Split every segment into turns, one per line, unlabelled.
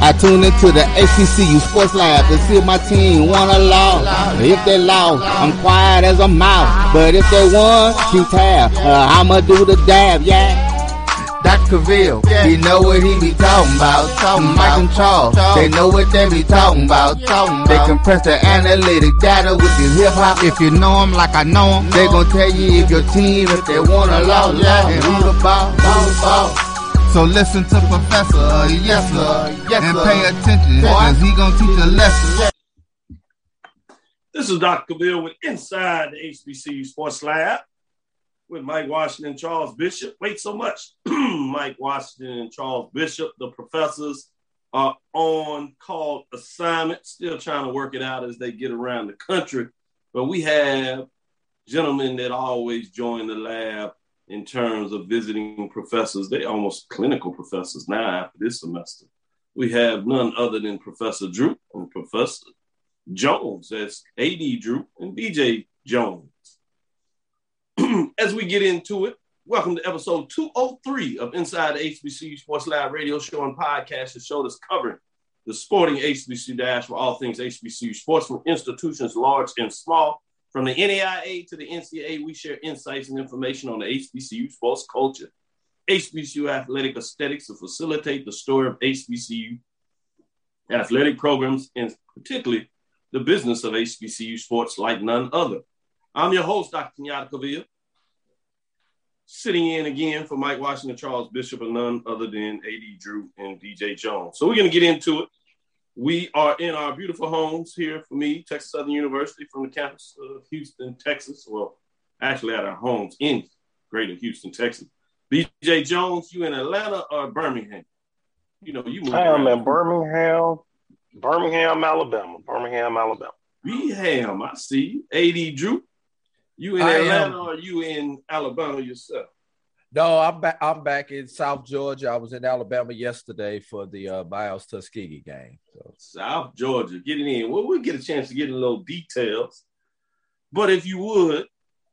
Yeah.
I tune into the HBCU Sports Lab to see if my team won or lost. If they lost, I'm quiet as a mouse. But if they won, keep tab. Uh, I'ma do the dab, yeah. Dr. Cavil, he know what he be talking about. Talking Mike and Charles, they know what they be talking about. They compress the analytic data with the hip hop. If you know 'em like I know 'em, they gon' tell you if your team, if they or lost, and who the ball, ball, ball. So listen to Professor, uh, yes sir, yes, and pay attention, cause he gonna teach a lesson.
This is Dr. Bill with Inside the HBCU Sports Lab with Mike Washington and Charles Bishop. Wait so much. Mike Washington and Charles Bishop, the professors, are on call assignment, still trying to work it out as they get around the country. But we have gentlemen that always join the lab in terms of visiting professors. They almost clinical professors now after this semester. We have none other than Professor Drew and Professor Jones. That's AD Drew and BJ Jones. As we get into it, welcome to episode 203 of Inside the HBCU Sports Live radio show and podcast, the show that's covering the sporting HBCU dash for all things HBCU sports from institutions large and small. From the NAIA to the NCAA, we share insights and information on the HBCU sports culture, HBCU athletic aesthetics to facilitate the story of HBCU athletic programs, and particularly the business of HBCU sports like none other. I'm your host, Dr. Kenyatta Cavilla, sitting in again for Mike Washington, Charles Bishop, and none other than AD Drew and BJ Jones. So we're going to get into it. We are in our beautiful homes here for me, Texas Southern University, from the campus of Houston, Texas. Well, actually at our homes in Greater Houston, Texas. BJ Jones, you in Atlanta or Birmingham? You know, you moved
I am in Birmingham, Birmingham, Alabama. Birmingham, Alabama.
Birmingham, I see. AD Drew, you in
I am.
Atlanta or you in Alabama yourself?
No, I'm back. I'm back in South Georgia. I was in Alabama yesterday for the uh, Bios Tuskegee game. So
South Georgia, getting in. Well, we'll get a chance to get in a little details. But if you would,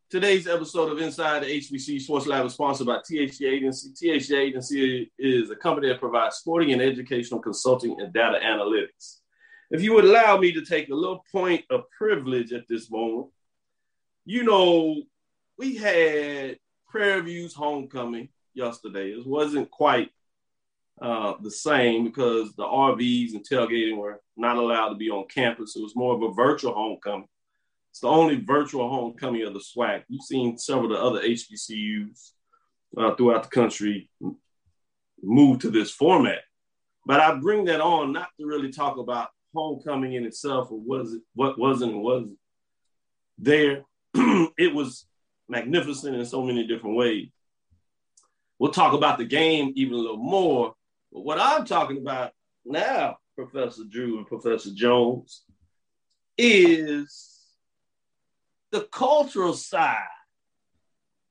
today's episode of Inside the HBC Sports Lab is sponsored by THC Agency. THC Agency is a company that provides sporting and educational consulting and data analytics. If you would allow me to take a little point of privilege at this moment, you know, we had Prairie View's homecoming yesterday. It wasn't quite uh, the same because the RVs and tailgating were not allowed to be on campus. It was more of a virtual homecoming. It's the only virtual homecoming of the SWAC. You've seen several of the other HBCUs uh, throughout the country move to this format. But I bring that on not to really talk about homecoming in itself or was it what wasn't wasn't there. it was magnificent in so many different ways. We'll talk about the game even a little more. But what I'm talking about now, Professor Drew and Professor Jones, is the cultural side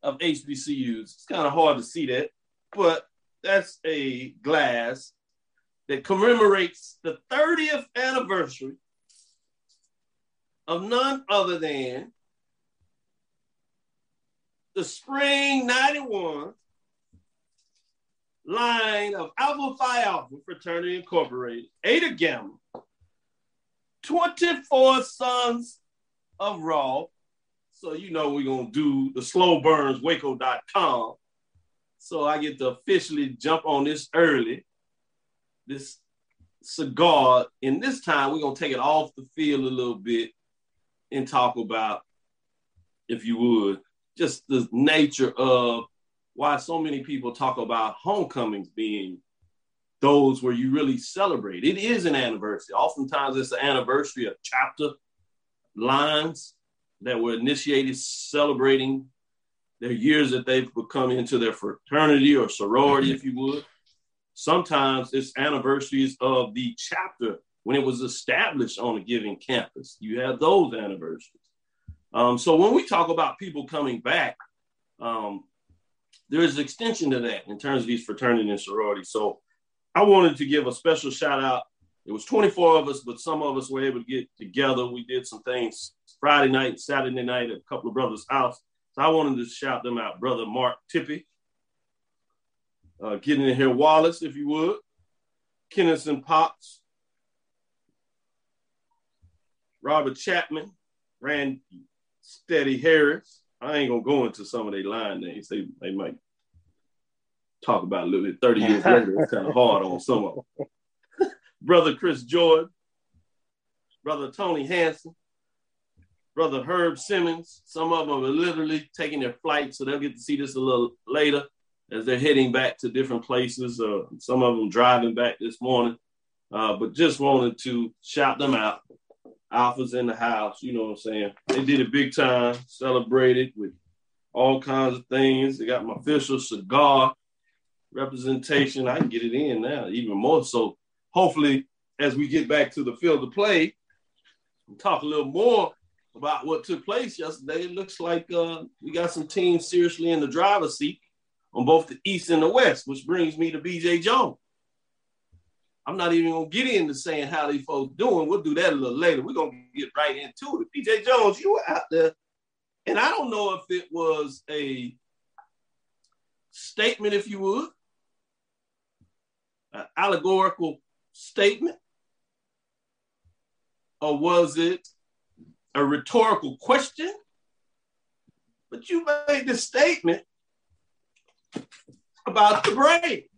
of HBCUs. It's kind of hard to see that, but that's a glass that commemorates the 30th anniversary of none other than the spring 91 line of Alpha Phi Alpha Fraternity Incorporated, Eta Gamma, 24 Sons of Raw. So you know we're gonna do the slow burns waco.com. So I get to officially jump on this early, this cigar. And this time we're gonna take it off the field a little bit and talk about, if you would, just the nature of why so many people talk about homecomings being those where you really celebrate. It is an anniversary. Oftentimes it's an anniversary of chapter lines that were initiated celebrating their years that they've become into their fraternity or sorority, if you would. Sometimes it's anniversaries of the chapter when it was established on a given campus. You have those anniversaries. Um, so when we talk about people coming back, um, there is an extension to that in terms of these fraternity and sorority. So I wanted to give a special shout out. It was 24 of us, but some of us were able to get together. We did some things Friday night, Saturday night at a couple of brothers' house. So I wanted to shout them out. Brother Mark Tippy, uh, getting in here, Wallace, if you would, Kennison Potts, Robert Chapman, Randy Steady Harris. I ain't gonna go into some of their line names. They they might talk about a little bit 30 years later. It's kind of hard on some of them. Brother Chris Jordan, Brother Tony Hanson, Brother Herb Simmons. Some of them are literally taking their flight, so they'll get to see this a little later as they're heading back to different places. Uh, some of them driving back this morning. Uh, but just wanted to shout them out. Alpha's in the house, you know what I'm saying? They did it big time, celebrated with all kinds of things. They got my official cigar representation. I can get it in now, even more so. Hopefully, as we get back to the field of play, talk a little more about what took place yesterday. It looks like uh, we got some teams seriously in the driver's seat on both the East and the West, which brings me to BJ Jones. I'm not even gonna get into saying how these folks doing. We'll do that a little later. We're gonna get right into it. BJ Jones, you were out there, and I don't know if it was a statement, if you would, an allegorical statement, or was it a rhetorical question? But you made the statement about the Braves.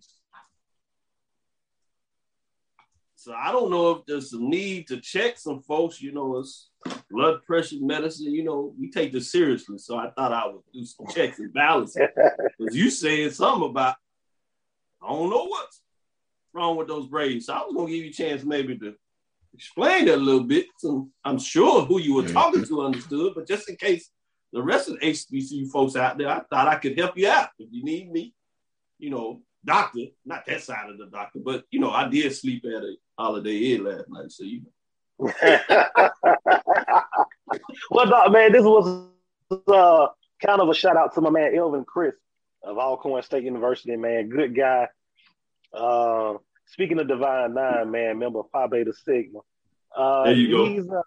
So I don't know if there's a need to check some folks. You know, it's blood pressure medicine. You know, we take this seriously. So I thought I would do some checks and balances. Because you said something about, I don't know what's wrong with those braids. So I was going to give you a chance maybe to explain that a little bit. So I'm sure who you were talking to understood, but just in case the rest of the HBCU folks out there, I thought I could help you out if you need me. You know, doctor, not that side of the doctor, but you know, I did sleep at a Holiday Inn last night, so you
well, no, man, this was uh, kind of a shout out to my man Elvin Chris of Alcorn State University, man. Good guy. Uh, speaking of Divine Nine, man, member of Phi Beta Sigma.
Uh, there you go.
He's, uh,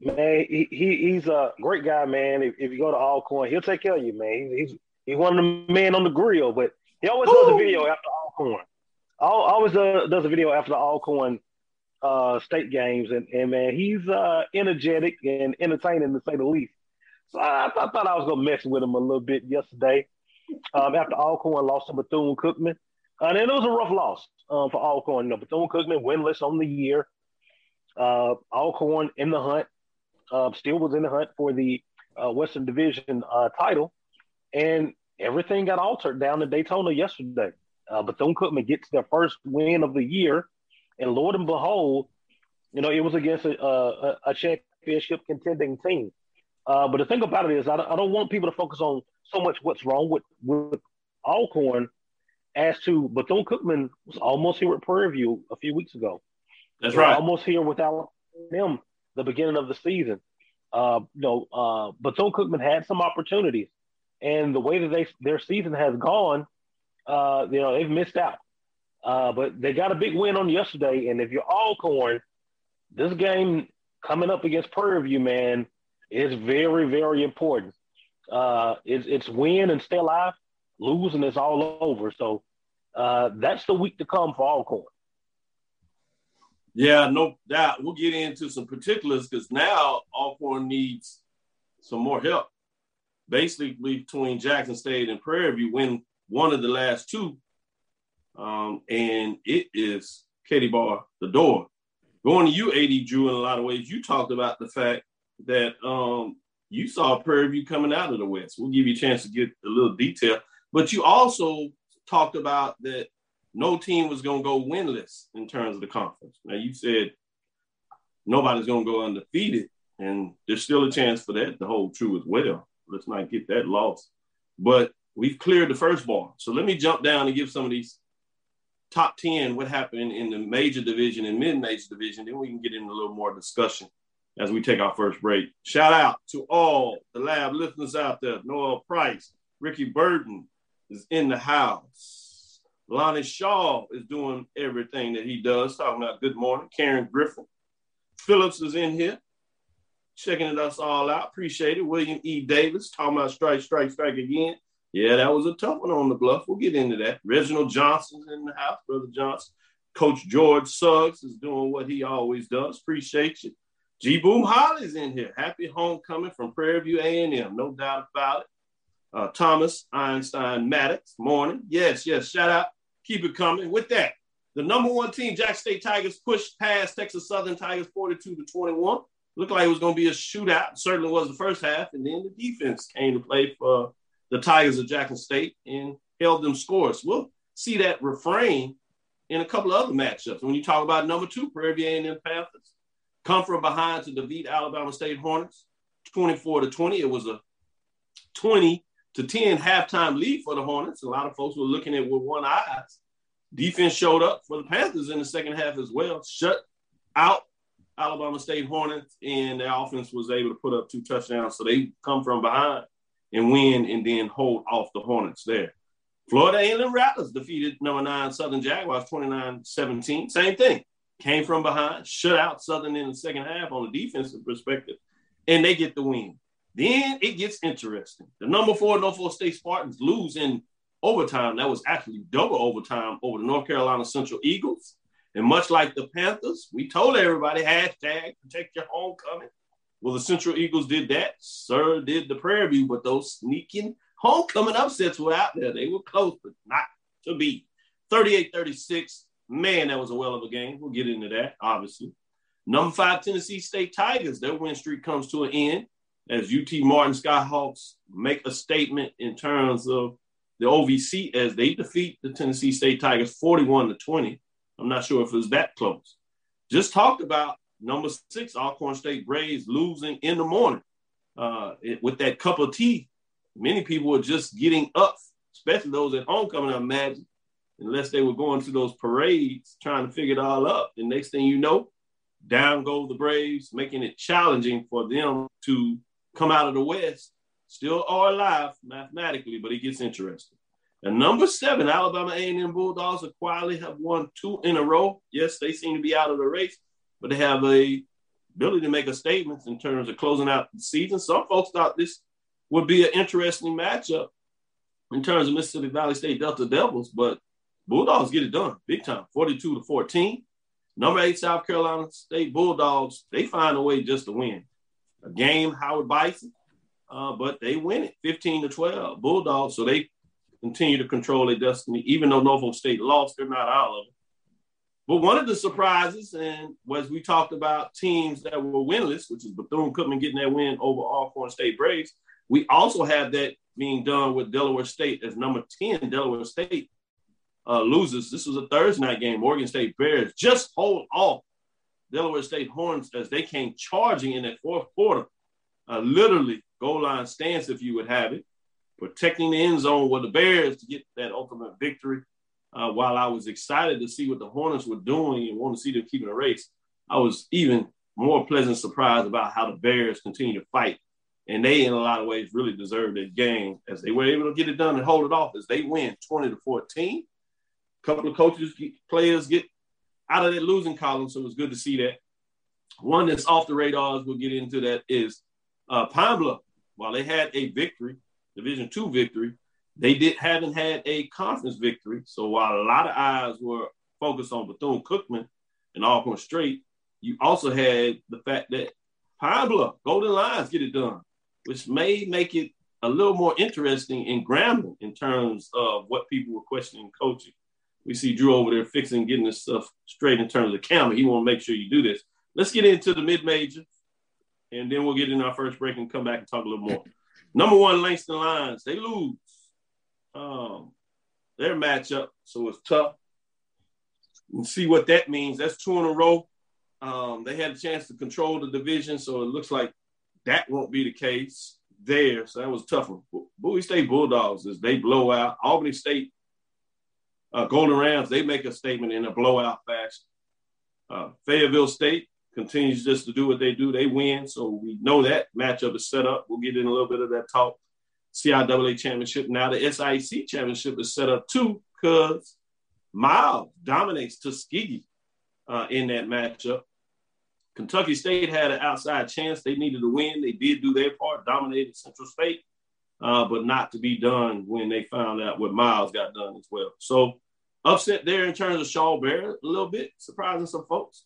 man, he, he, he's a great guy, man. If, if you go to Alcorn, he'll take care of you, man. He's, he's, he's one of the men on the grill, but he always Ooh. does a video after Alcorn always uh, does a video after the Alcorn uh, state games, and, and man, he's uh, energetic and entertaining to say the least. So I, I thought I was gonna mess with him a little bit yesterday. Um, after Alcorn lost to Bethune Cookman, uh, and it was a rough loss um, for Alcorn. You know, Bethune Cookman winless on the year. Uh, Alcorn in the hunt, uh, still was in the hunt for the uh, Western Division uh, title, and everything got altered down in Daytona yesterday. Uh, Bethune Cookman gets their first win of the year, and Lord and behold, you know, it was against a, a, a championship contending team. Uh, but the thing about it is, I don't, I don't, want people to focus on so much what's wrong with, with Alcorn as to Bethune Cookman was almost here at Prairie View a few weeks ago.
That's right.
Almost here without them the beginning of the season. Uh, you know, uh, Bethune Cookman had some opportunities, and the way that they their season has gone, uh, you know, they've missed out. Uh, but they got a big win on yesterday. And if you're Alcorn, this game coming up against Prairie View, man, is very, very important. Uh, it's, it's win and stay alive, Losing it's all over. So uh, that's the week to come for Alcorn.
Yeah, no doubt. We'll get into some particulars because now Alcorn needs some more help. Basically, between Jackson State and Prairie View, win one of the last two, um, and it is Katie Bar, the door. Going to you, AD Drew, in a lot of ways, you talked about the fact that um, you saw Prairie View coming out of the West. We'll give you a chance to get a little detail, but you also talked about that no team was going to go winless in terms of the conference. Now, you said nobody's going to go undefeated, and there's still a chance for that to hold true as well. Let's not get that lost. But We've cleared the first bar. So let me jump down and give some of these top 10 what happened in the major division and mid-major division. Then we can get into a little more discussion as we take our first break. Shout out to all the lab listeners out there, Noel Price, Ricky Burton, is in the house. Lonnie Shaw is doing everything that he does. Talking about good morning. Karen Griffin. Phillips is in here, checking us all out. Appreciate it. William E. Davis talking about strike, strike, strike again. Yeah, that was a tough one on the bluff. We'll get into that. Reginald Johnson's in the house, Brother Johnson. Coach George Suggs is doing what he always does. Appreciate you. G Boom Holly's in here. Happy homecoming from Prairie View A&M, no doubt about it. Uh, Thomas Einstein Maddox, morning. Yes, yes. Shout out. Keep it coming. With that, the number one team, Jack State Tigers, pushed past Texas Southern Tigers 42 to 21. Looked like it was going to be a shootout. Certainly was the first half. And then the defense came to play for the Tigers of Jackson State and held them scores. We'll see that refrain in a couple of other matchups. When you talk about number two, Prairie View A&M Panthers, come from behind to defeat Alabama State Hornets, 24 to 20. It was a 20 to 10 halftime lead for the Hornets. A lot of folks were looking at with one eye. Defense showed up for the Panthers in the second half as well, shut out Alabama State Hornets, and their offense was able to put up two touchdowns. So they come from behind and win and then hold off the Hornets there. Florida A&M Rattlers defeated number nine Southern Jaguars 29-17. Same thing. Came from behind, shut out Southern in the second half on the defensive perspective, and they get the win. Then it gets interesting. The number four Norfolk State Spartans lose in overtime. That was actually double overtime over the North Carolina Central Eagles. And much like the Panthers, we told everybody hashtag protect your homecoming. Well, the Central Eagles did that. Sir did the Prairie View, but those sneaking homecoming upsets were out there. They were close, but not to be. 38 36. Man, that was a well of a game. We'll get into that, obviously. Number five, Tennessee State Tigers. Their win streak comes to an end as UT Martin Skyhawks make a statement in terms of the OVC as they defeat the Tennessee State Tigers 41 to 20. I'm not sure if it was that close. Just talked about number six, Alcorn State Braves losing in the morning uh, it, with that cup of tea many people were just getting up, especially those at homecoming, I imagine, unless they were going to those parades trying to figure it all up. And next thing you know, down go the Braves, making it challenging for them to come out of the West. Still are alive mathematically, but it gets interesting. And number seven, Alabama A&M Bulldogs are quietly have won two in a row. Yes, they seem to be out of the race, but they have a ability to make a statement in terms of closing out the season. Some folks thought this would be an interesting matchup in terms of Mississippi Valley State Delta Devils, but Bulldogs get it done big time, 42 to 14. Number eight, South Carolina State Bulldogs, they find a way just to win. A game, Howard Bison, uh, but they win it 15 to 12. Bulldogs, so they continue to control their destiny. Even though Norfolk State lost, they're not out of it. But one of the surprises, and was we talked about teams that were winless, which is Bethune Cookman getting that win over Alcorn State Braves. We also have that being done with Delaware State as number 10. Delaware State uh, loses. This was a Thursday night game. Morgan State Bears just hold off Delaware State Horns as they came charging in that fourth quarter. Uh, literally, goal line stance, if you would have it, protecting the end zone with the Bears to get that ultimate victory. Uh, while I was excited to see what the Hornets were doing and want to see them keeping a race, I was even more pleasant surprised about how the Bears continue to fight and they, in a lot of ways, really deserved that game as they were able to get it done and hold it off as they win 20 to 14. A couple of coaches, players get out of that losing column, so it was good to see that. One that's off the radars, we'll get into that, is uh, Pine Bluff. While they had a victory, Division two victory, they did haven't had a conference victory. So while a lot of eyes were focused on Bethune Cookman and Alcorn State, you also had the fact that Pine Bluff, Golden Lions get it done which may make it a little more interesting in Grambling in terms of what people were questioning coaching. We see Drew over there fixing, getting this stuff straight in terms of the camera. He want to make sure you do this. Let's get into the mid major, and then we'll get in our first break and come back and talk a little more. Number one, Langston Lions, they lose um, their matchup, so it's tough. And see what that means. That's two in a row. Um, they had a chance to control the division, so it looks like that won't be the case there. So that was tough. Bowie State Bulldogs as they blow out Albany State uh, Golden Rams. They make a statement in a blowout fashion. Uh, Fayetteville State continues just to do what they do. They win, so we know that matchup is set up. We'll get in a little bit of that talk. CIAA championship. Now the SIC championship is set up too because Miles dominates Tuskegee uh, in that matchup. Kentucky State had an outside chance. They needed to win. They did do their part, dominated Central State, uh, but not to be done when they found out what Miles got done as well. So upset there in terms of Shaw Bear a little bit, surprising some folks.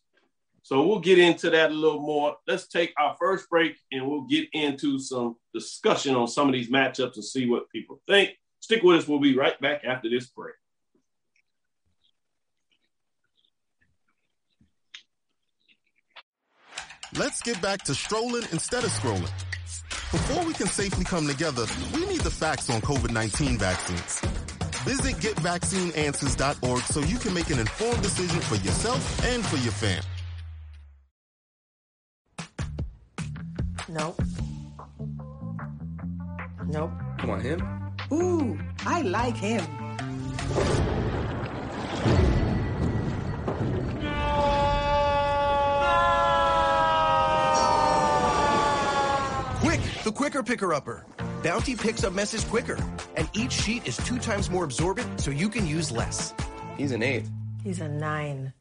So we'll get into that a little more. Let's take our first break and we'll get into some discussion on some of these matchups and see what people think. Stick with us. We'll be right back after this break.
Let's get back to strolling instead of scrolling. Before we can safely come together, we need the facts on COVID-19 vaccines. Visit getvaccineanswers.org so you can make an informed decision for yourself and for your fam.
Nope. Nope.
Come on, him.
Ooh, I like him.
Quick, the quicker picker upper. Bounty picks up messes quicker, and each sheet is two times more absorbent so you can use less.
He's an eight.
He's a nine.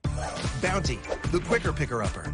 Bounty, the quicker picker upper.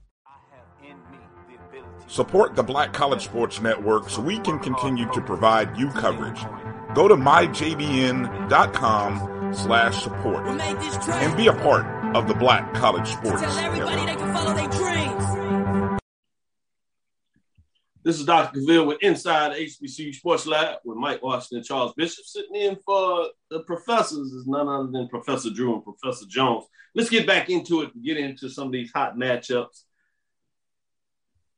Support the Black College Sports Network so we can continue to provide you coverage. Go to myjbn.com slash support and be a part of the Black College Sports Network.
This is Dr. Cavil with Inside HBCU Sports Lab with Mike Washington and Charles Bishop. Sitting in for the professors is none other than Professor Drew and Professor Jones. Let's get back into it and get into some of these hot matchups.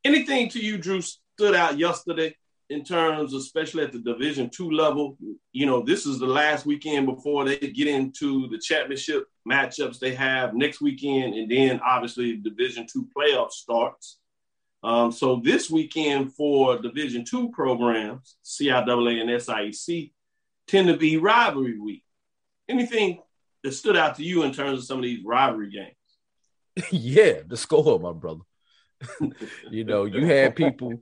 Anything to you, Drew, stood out yesterday in terms, especially at the Division two level? You know, this is the last weekend before they get into the championship matchups they have next weekend, and then obviously Division two playoff starts. Um, so this weekend for Division two programs, CIAA and SIAC, tend to be rivalry week. Anything that stood out to you in terms of some of these rivalry games?
yeah, the score, my brother. you know, you had people,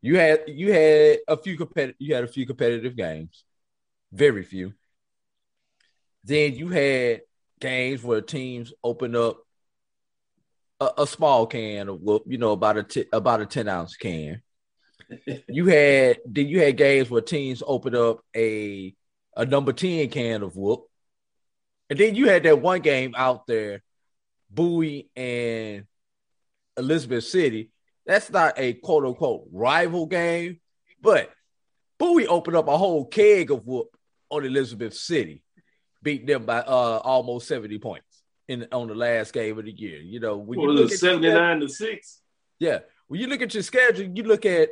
you had you had a few competitive, you had a few competitive games, very few. Then you had games where teams open up a, a small can of whoop, you know, about a t- about a ten ounce can. you had then you had games where teams opened up a a number ten can of whoop, and then you had that one game out there, Bowie and Elizabeth City. That's not a quote unquote rival game, but Bowie opened up a whole keg of whoop on Elizabeth City, beat them by uh, almost 70 points in on the last game of the year. You know, when
well,
you look at
79 to 6.
Yeah. When you look at your schedule, you look at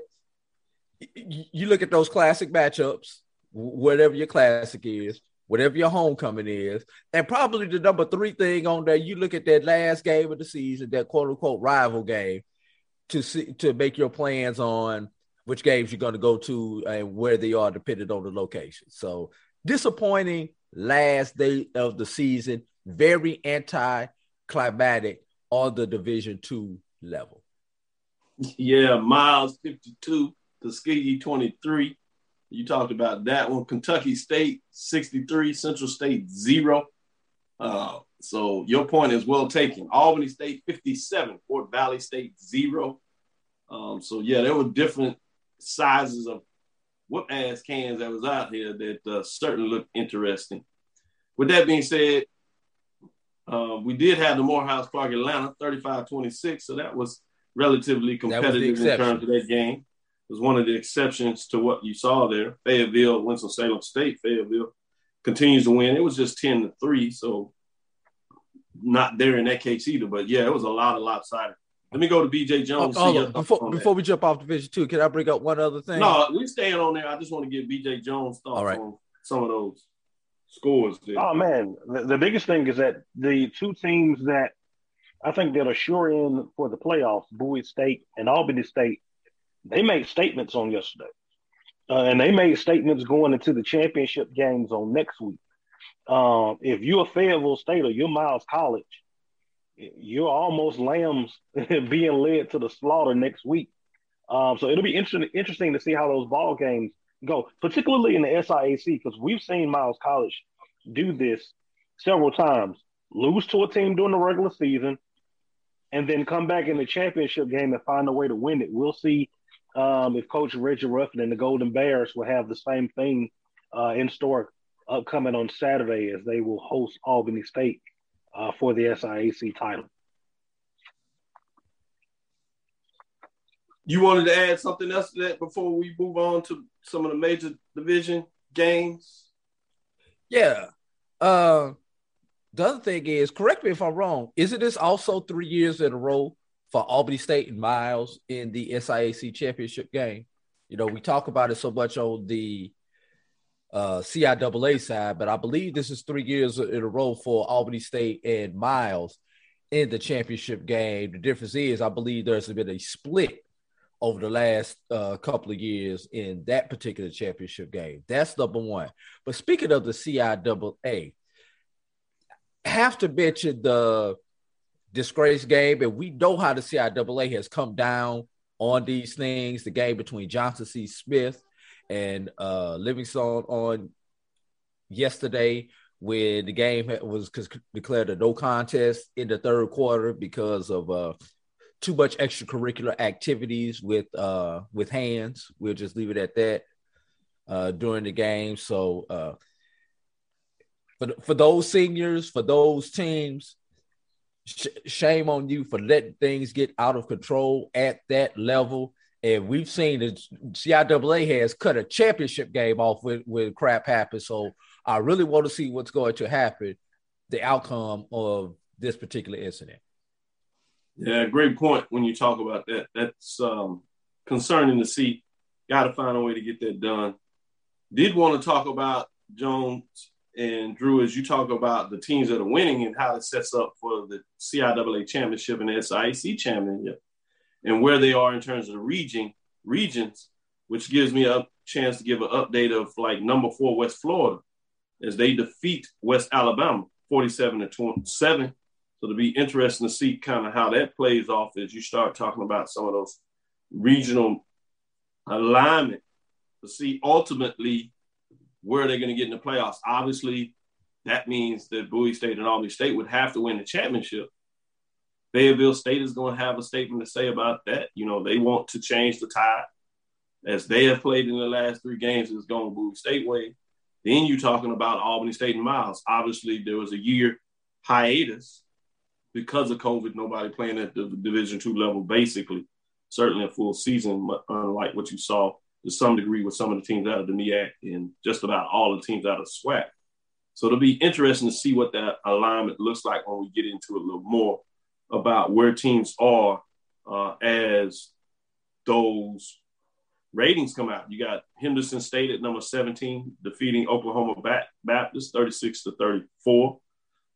you look at those classic matchups, whatever your classic is, whatever your homecoming is, and probably the number three thing on there, you look at that last game of the season, that quote unquote rival game, to see to make your plans on which games you're going to go to and where they are, depending on the location. So disappointing last day of the season, very anti-climatic on the Division two level.
Yeah, Miles 52, Tuskegee 23. You talked about that one. Kentucky State 63, Central State 0. Uh, so your point is well taken. Albany State 57, Fort Valley State 0. Um, so yeah, there were different sizes of whoop ass cans that was out here that uh, certainly looked interesting. With that being said, uh, we did have the Morehouse Clark Atlanta 35 26, so that was relatively competitive in terms of that game. It was one of the exceptions to what you saw there. Fayetteville, Winston-Salem State, Fayetteville continues to win. It was just 10 to 3, so not there in that case either. But yeah, it was a lot of lopsided. Let me go to BJ Jones.
Oh, oh, before before we jump off Division Two, can I bring up one other thing?
No, we staying on there. I just want to get BJ Jones thoughts right. on some of those scores. There.
Oh man, the, the, biggest thing is that the two teams that I think that are sure in for the playoffs, Bowie State and Albany State, they made statements on yesterday, uh, and they made statements going into the championship games on next week. Um, if you're a Fayetteville State or you're Miles College, you're almost lambs being led to the slaughter next week. Um, so it'll be interesting interesting to see how those ball games go, particularly in the SIAC, because we've seen Miles College do this several times. Lose to a team during the regular season, and then come back in the championship game and find a way to win it. We'll see um, if Coach Reggie Ruffin and the Golden Bears will have the same thing uh, in store upcoming on Saturday as they will host Albany State uh, for the SIAC title.
You wanted to add something else to that before we move on to some of the major division games?
Yeah. Uh, the other thing is, correct me if I'm wrong, isn't this also three years in a row for Albany State and Miles in the SIAC championship game? You know, we talk about it so much on the uh, CIAA side, but I believe this is three years in a row for Albany State and Miles in the championship game. The difference is, I believe there's been a split over the last uh, couple of years in that particular championship game. That's number one. But speaking of the CIAA, have to mention the disgrace game, and we know how the CIAA has come down on these things. The game between Johnson C. Smith and uh, Livingstone on yesterday when the game was declared a no contest in the third quarter because of uh, too much extracurricular activities with uh, with hands. We'll just leave it at that uh, during the game. So uh, for for those seniors, for those teams, sh- shame on you for letting things get out of control at that level. And we've seen the CIAA has cut a championship game off with, with crap happen. So I really want to see what's going to happen, the outcome of this particular incident.
Yeah, great point when you talk about that. That's um, concerning to see. Got to find a way to get that done. Did want to talk about Jones and Drew as you talk about the teams that are winning and how it sets up for the CIAA championship and the SIAC championship and where they are in terms of the region regions, which gives me a chance to give an update of like number four West Florida as they defeat West Alabama 47 to 27. So it'll be interesting to see kind of how that plays off as you start talking about some of those regional alignment to see ultimately where are they're going to get in the playoffs. Obviously, that means that Bowie State and Albany State would have to win the championship. Fayetteville State is going to have a statement to say about that. You know, they want to change the tide as they have played in the last three games. It's going Bowie State way. Then you're talking about Albany State and Miles. Obviously, there was a year hiatus because of COVID. Nobody playing at the Division two level, basically. Certainly a full season, unlike what you saw to some degree with some of the teams out of the MEAC and just about all the teams out of SWAC. So it'll be interesting to see what that alignment looks like when we get into a little more about where teams are uh, as those ratings come out. You got Henderson State at number 17, defeating Oklahoma Baptist 36 to 34.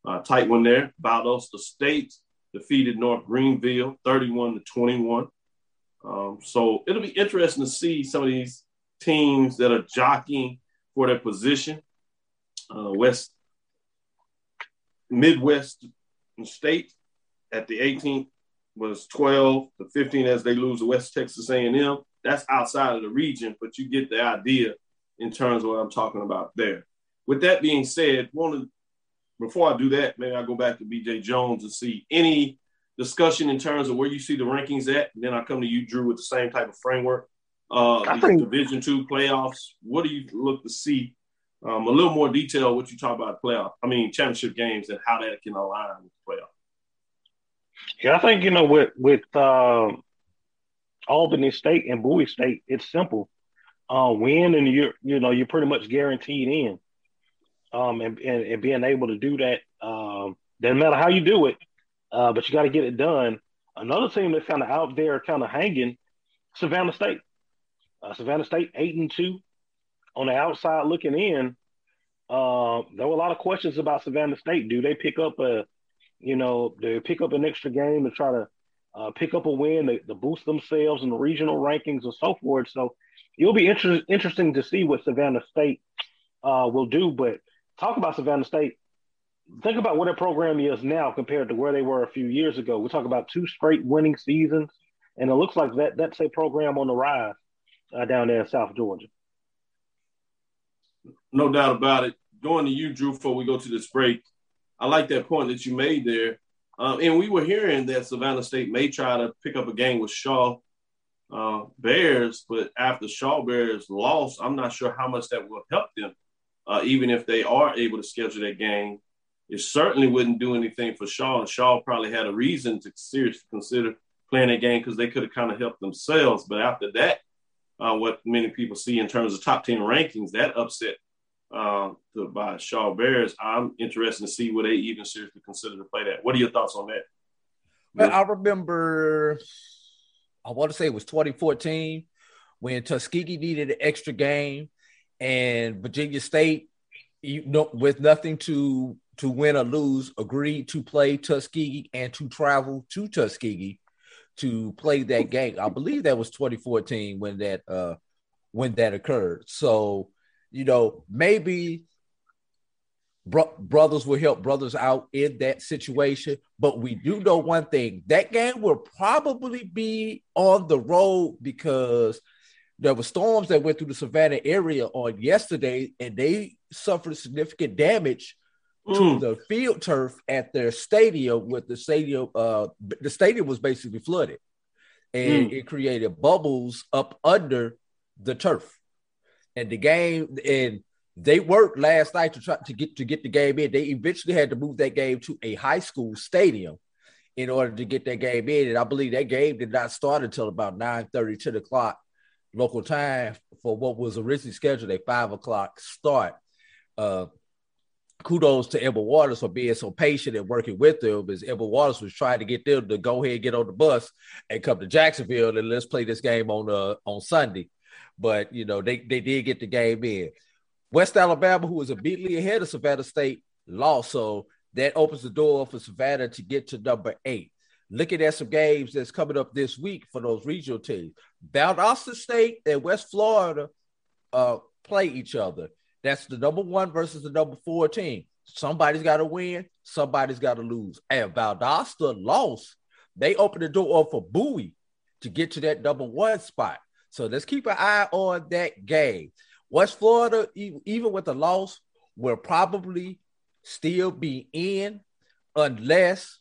Uh, tight one there. Valdosta State defeated North Greenville 31 to 21. Um, so it'll be interesting to see some of these teams that are jockeying for their position. Uh, West Midwest State at the 18th was 12 to 15 as they lose to West Texas A&M. That's outside of the region, but you get the idea in terms of what I'm talking about there. With that being said, one before I do that, maybe I go back to BJ Jones and see any discussion in terms of where you see the rankings at. And then I come to you, Drew, with the same type of framework uh, I think Division two playoffs. What do you look to see? Um, a little more detail what you talk about playoff. I mean championship games and how that can align with playoff.
Yeah, I think you know with with um, Albany State and Bowie State, it's simple. Uh, win and you're you know you're pretty much guaranteed in. Um, and, and, and being able to do that um, doesn't matter how you do it, uh, but you got to get it done. Another team that's kind of out there, kind of hanging, Savannah State. Uh, Savannah State eight and two. On the outside looking in, uh, there were a lot of questions about Savannah State. Do they pick up a, you know, they pick up an extra game and try to uh, pick up a win to, boost themselves in the regional rankings and so forth. So it'll be inter- interesting to see what Savannah State uh, will do. But talk about Savannah State. Think about what their program is now compared to where they were a few years ago. We talk about two straight winning seasons, and it looks like that that's a program on the rise uh, down there in South Georgia.
No doubt about it. Going to you, Drew, before we go to this break, I like that point that you made there. Um, and we were hearing that Savannah State may try to pick up a game with Shaw uh, Bears, but after Shaw Bears lost, I'm not sure how much that will help them. Uh, even if they are able to schedule that game, it certainly wouldn't do anything for Shaw. And Shaw probably had a reason to seriously consider playing that game because they could have kind of helped themselves. But after that, uh, what many people see in terms of top 10 rankings, that upset uh, by Shaw Bears. I'm interested to see what they even seriously consider to play that. What are your thoughts on that?
Well, I remember, I want to say it was 2014 when Tuskegee needed an extra game and Virginia State, you know, with nothing to to win or lose, agreed to play Tuskegee and to travel to Tuskegee to play that game. I believe that was 2014 when that uh when that occurred. So, you know, maybe bro- brothers will help brothers out in that situation, but we do know one thing. That game will probably be on the road because there were storms that went through the Savannah area on yesterday and they suffered significant damage to mm. the field turf at their stadium with the stadium uh the stadium was basically flooded and mm. it created bubbles up under the turf and the game and they worked last night to try to get to get the game in they eventually had to move that game to a high school stadium in order to get that game in and i believe that game did not start until about 9 30 10 o'clock local time for what was originally scheduled a 5 o'clock start uh kudos to Edward Waters for being so patient and working with them as Edward Waters was trying to get them to go ahead and get on the bus and come to Jacksonville and let's play this game on uh on Sunday. But you know, they, they did get the game in. West Alabama, who was immediately ahead of Savannah State, lost. So that opens the door for Savannah to get to number eight. Looking at some games that's coming up this week for those regional teams. Valdosta State and West Florida uh, play each other. That's the number one versus the number four team. Somebody's got to win, somebody's got to lose. And Valdosta lost. They opened the door for Bowie to get to that number one spot. So let's keep an eye on that game. West Florida, even with the loss, will probably still be in unless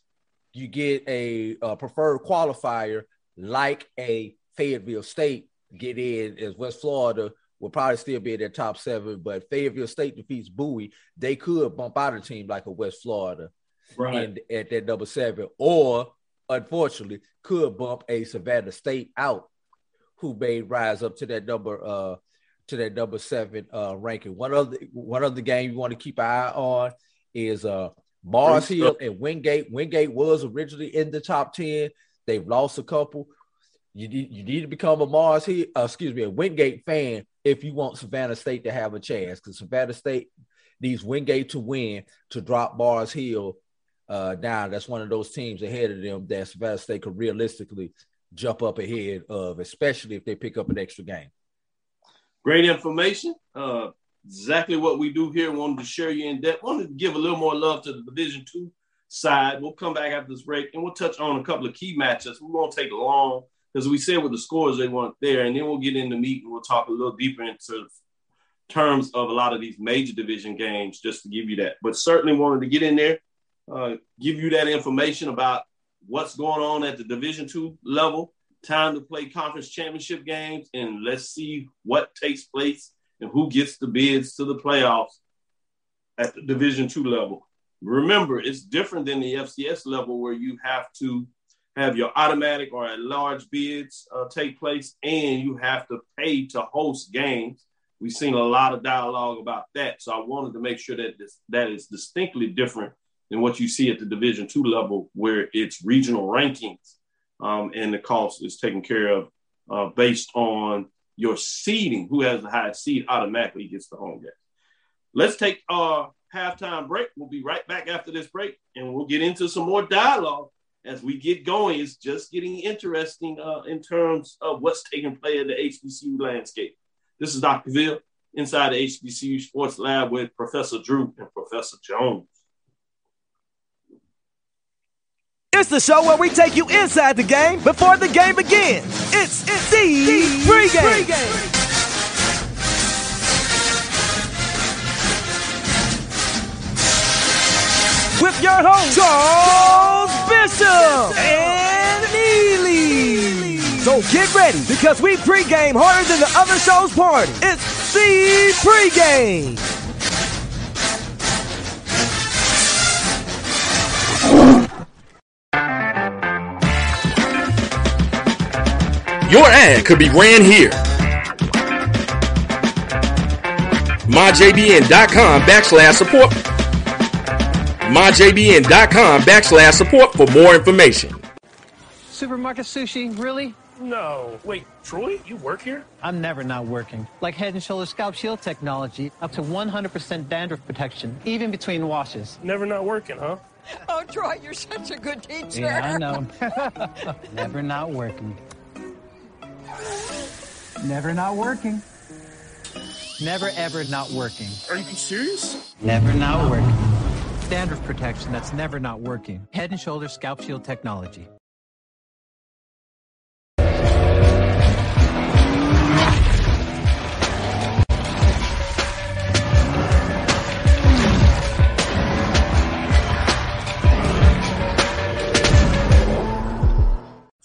you get a, a preferred qualifier like a Fayetteville State get in as West Florida will probably still be in their top seven. But Fayetteville State defeats Bowie, they could bump out a team like a West Florida right. in, at that number seven, or unfortunately could bump a Savannah State out, who may rise up to that number uh to that number seven uh ranking. One other one other game you want to keep an eye on is uh Mars Hill and Wingate. Wingate was originally in the top 10. They've lost a couple. You need, you need to become a Mars Hill, uh, excuse me, a Wingate fan if you want Savannah State to have a chance, because Savannah State needs Wingate to win to drop Mars Hill uh, down. That's one of those teams ahead of them that Savannah State could realistically jump up ahead of, especially if they pick up an extra game.
Great information. Uh, exactly what we do here. Wanted to share you in depth. Wanted to give a little more love to the Division Two side. We'll come back after this break and we'll touch on a couple of key matchups. We won't take long because we said with the scores they weren't there, and then we'll get into meat and we'll talk a little deeper into terms of a lot of these major division games, just to give you that. But certainly wanted to get in there, uh, give you that information about what's going on at the Division two level, Time to play conference championship games, and let's see what takes place and who gets the bids to the playoffs at the Division two level. Remember, it's different than the FCS level where you have to have your automatic or at large bids uh, take place, and you have to pay to host games. We've seen a lot of dialogue about that, so I wanted to make sure that this, that is distinctly different than what you see at the Division two level, where it's regional rankings, um, and the cost is taken care of uh, based on your seeding. Who has the highest seed automatically gets the home game. Let's take our halftime break. We'll be right back after this break, and we'll get into some more dialogue as we get going. It's just getting interesting uh, in terms of what's taking place in the HBCU landscape. This is Dr. Ville inside the HBCU Sports Lab with Professor Drew and Professor Jones.
It's the show where we take you inside the game before the game begins. It's, it's the, the pregame. pregame. With your host, Bishop and Neely. So get ready because we pregame harder than the other show's party. It's the pregame.
Your ad could be ran here. MyJBN.com backslash support. MyJBN.com backslash support for more information.
Supermarket sushi, really?
No. Wait, Troy, you work here?
I'm never not working. Like Head and Shoulders Scalp Shield technology, up to 100% dandruff protection, even between washes.
Never not working, huh?
Oh, Troy, you're such a good teacher.
Yeah, I know. never not working. Never not working. Never ever not working.
Are you serious?
Never not working. Dandruff protection that's never not working. Head and Shoulders Scalp Shield technology.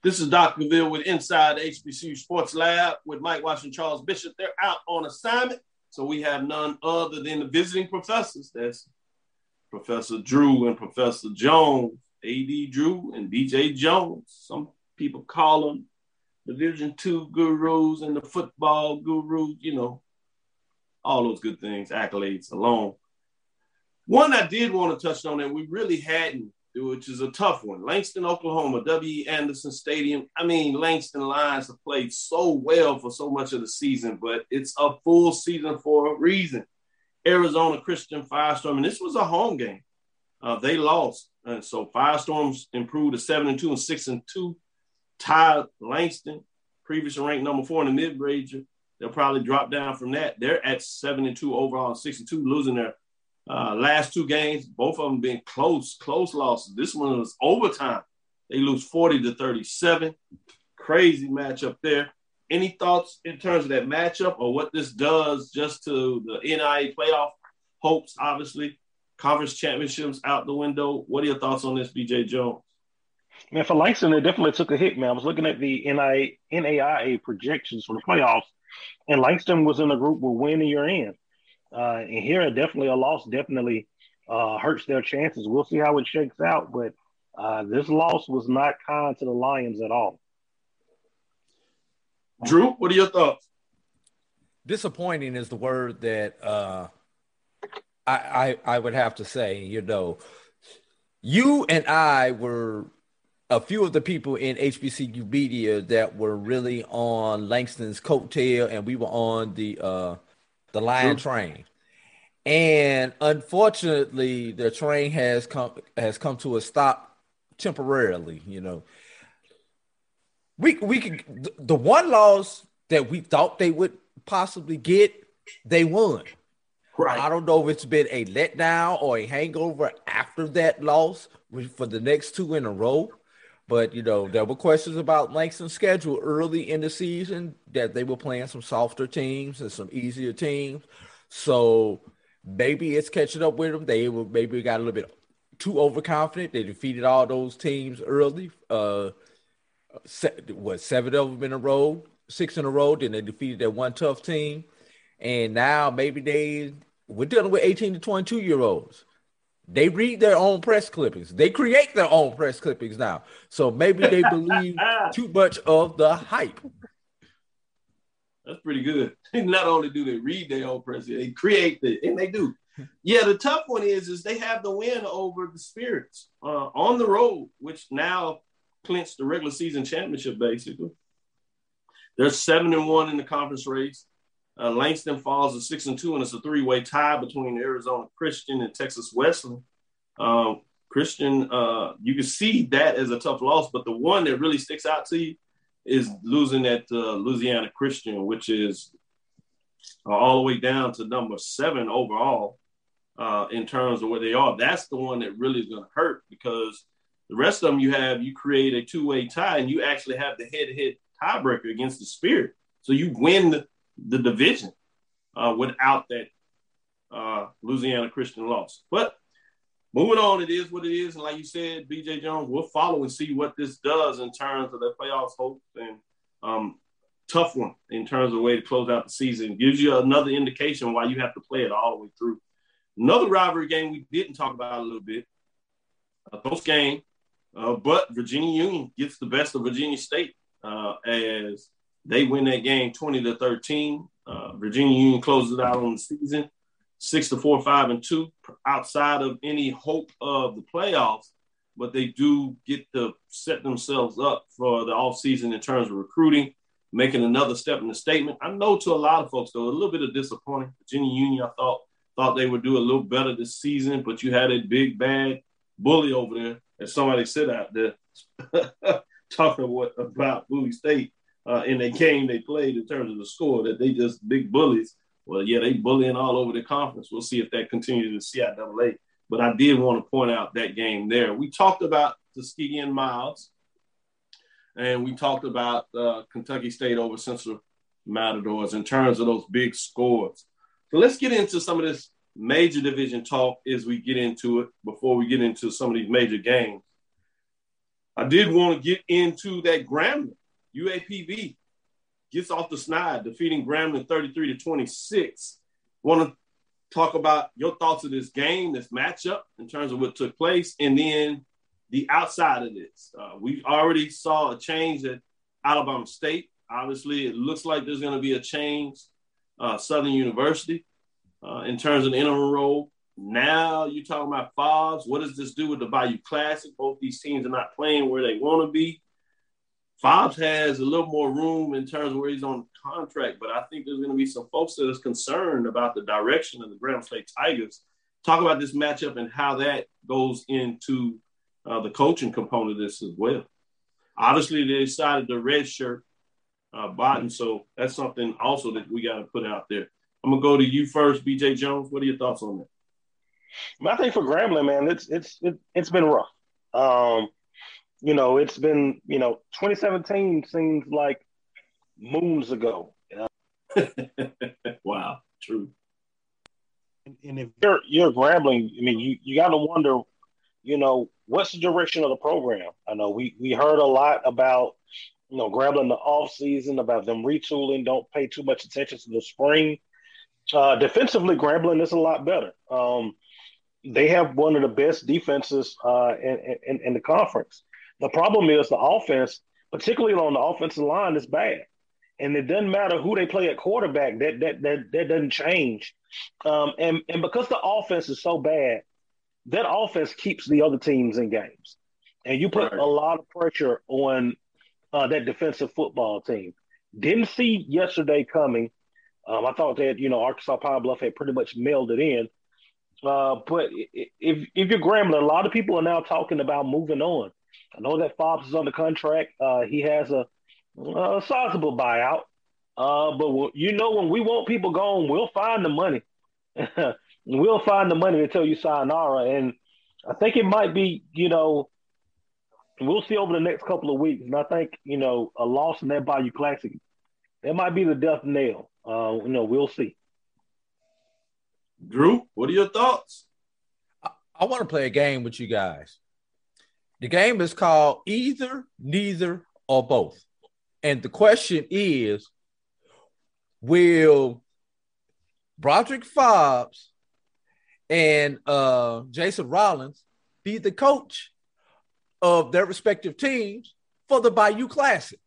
This is Dr. Ville with Inside HBCU Sports Lab with Mike Washington, Charles Bishop. They're out on assignment, so we have none other than the visiting professors. That's Professor Drew and Professor Jones, AD Drew and BJ Jones. Some people call them the Division Two gurus and the football gurus. You know, all those good things, accolades alone. One I did want to touch on, that we really hadn't which is a tough one. Langston, Oklahoma, W. Anderson Stadium. I mean, Langston Lions have played so well for so much of the season, but it's a full season for a reason. Arizona Christian Firestorm, and this was a home game. Uh, they lost, and so Firestorms improved to seven and two and six and two. Tied Langston, previously ranked number four in the mid-major. They'll probably drop down from that. They're at seven and two overall, six and two, losing their uh, last two games, both of them being close, close losses. This one was overtime. They lose 40 to 37. Crazy matchup there. Any thoughts in terms of that matchup or what this does just to the NIA playoff hopes, obviously? Conference championships out the window. What are your thoughts on this, BJ Jones?
Man, for Langston, it definitely took a hit, man. I was looking at the NIA, NAIA projections for the playoffs, and Langston was in a group with win and you're in. Uh, and here, definitely a loss definitely uh, hurts their chances. We'll see how it shakes out, but uh, this loss was not kind to the Lions at all.
Drew, what are your thoughts?
Disappointing is the word that uh, I, I I would have to say. You know, you and I were a few of the people in HBCU media that were really on Langston's coattail, and we were on the uh, the Lion Train. And unfortunately, the train has come has come to a stop temporarily. You know, we we can the one loss that we thought they would possibly get, they won.
Right.
I don't know if it's been a letdown or a hangover after that loss for the next two in a row. But you know, there were questions about Langston's schedule early in the season that they were playing some softer teams and some easier teams. So maybe it's catching up with them. They were maybe got a little bit too overconfident. They defeated all those teams early. Uh, what seven of them in a row, six in a row. Then they defeated that one tough team, and now maybe they we're dealing with eighteen to twenty two year olds. They read their own press clippings. They create their own press clippings now. So maybe they believe too much of the hype.
That's pretty good. Not only do they read their own press, they create it, and they do. Yeah, the tough one is is they have the win over the Spirits uh, on the road, which now clinched the regular season championship. Basically, they're seven and one in the conference race. Uh, Langston falls to six and two, and it's a three-way tie between Arizona Christian and Texas Wesleyan. Um, Christian, uh, you can see that as a tough loss, but the one that really sticks out to you is losing at uh, Louisiana Christian, which is uh, all the way down to number seven overall uh, in terms of where they are. That's the one that really is going to hurt because the rest of them you have you create a two-way tie, and you actually have the head-to-head tiebreaker against the Spirit, so you win the the division uh, without that uh, Louisiana Christian loss. But moving on, it is what it is. And like you said, BJ Jones, we'll follow and see what this does in terms of the playoffs hopes and um, tough one in terms of the way to close out the season. Gives you another indication why you have to play it all the way through. Another rivalry game we didn't talk about a little bit, a close game, uh, but Virginia Union gets the best of Virginia State uh, as they win that game 20 to 13. Uh, Virginia Union closes it out on the season, six to four, five, and two, outside of any hope of the playoffs. But they do get to set themselves up for the offseason in terms of recruiting, making another step in the statement. I know to a lot of folks, though, a little bit of disappointing. Virginia Union, I thought, thought they would do a little better this season, but you had a big, bad bully over there, as somebody said out there, talking about Bowie State uh, in the game they played in terms of the score that they just big bullies. Well, yeah, they bullying all over the conference. We'll see if that continues in CIAA. But I did want to point out that game there. We talked about Tuskegee and Miles, and we talked about uh, Kentucky State over Central Matadors in terms of those big scores. So let's get into some of this major division talk as we get into it before we get into some of these major games. I did want to get into that Grambling UAPB gets off the snide, defeating Grambling 33 to 26. Want to talk about your thoughts of this game, this matchup, in terms of what took place, and then the outside of this. Uh, we already saw a change at Alabama State. Obviously, it looks like there's going to be a change. Uh, Southern University, uh, in terms of the interim role. Now you're talking about Fobbs. What does this do with the Bayou Classic? Both these teams are not playing where they want to be. Fobbs has a little more room in terms of where he's on contract, but I think there's going to be some folks that is concerned about the direction of the Grambling State Tigers. Talk about this matchup and how that goes into uh, the coaching component of this as well. Obviously, they decided to redshirt uh, Bodden, so that's something also that we got to put out there. I'm gonna go to you first, BJ Jones. What are your thoughts on that?
I think for Grambling, man, it's it's it, has been rough. Um, you know, it's been, you know, 2017 seems like moons ago. You know?
wow, true.
And, and if you're you're Grambling, I mean, you, you got to wonder, you know, what's the direction of the program? I know we we heard a lot about, you know, Grambling the off season, about them retooling, don't pay too much attention to the spring. Uh, defensively, Grambling is a lot better. Um, they have one of the best defenses uh, in, in, in the conference. The problem is the offense, particularly on the offensive line, is bad. And it doesn't matter who they play at quarterback, that that that, that doesn't change. Um, and, and because the offense is so bad, that offense keeps the other teams in games. And you put right. a lot of pressure on uh, that defensive football team. Didn't see yesterday coming Um, I thought that you know Arkansas Pine Bluff had pretty much mailed it in. Uh, but if if you're Grambling, a lot of people are now talking about moving on. I know that Fobbs is under contract. Uh, he has a, a sizable buyout. Uh, but you know, when we want people gone, we'll find the money. we'll find the money to tell you sayonara. And I think it might be, you know, we'll see over the next couple of weeks. And I think, you know, a loss in that Bayou Classic, that might be the death nail. Uh, you know, we'll see.
Drew, what are your thoughts?
I, I want to play a game with you guys. The game is called Either, Neither, or Both. And the question is Will Broderick Fobbs and uh, Jason Rollins be the coach of their respective teams for the Bayou Classic?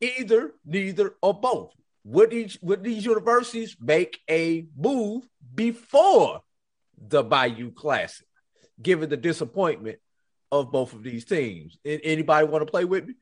Either, neither, or both. Would each would these universities make a move before the Bayou Classic, given the disappointment of both of these teams? Anybody want to play with me?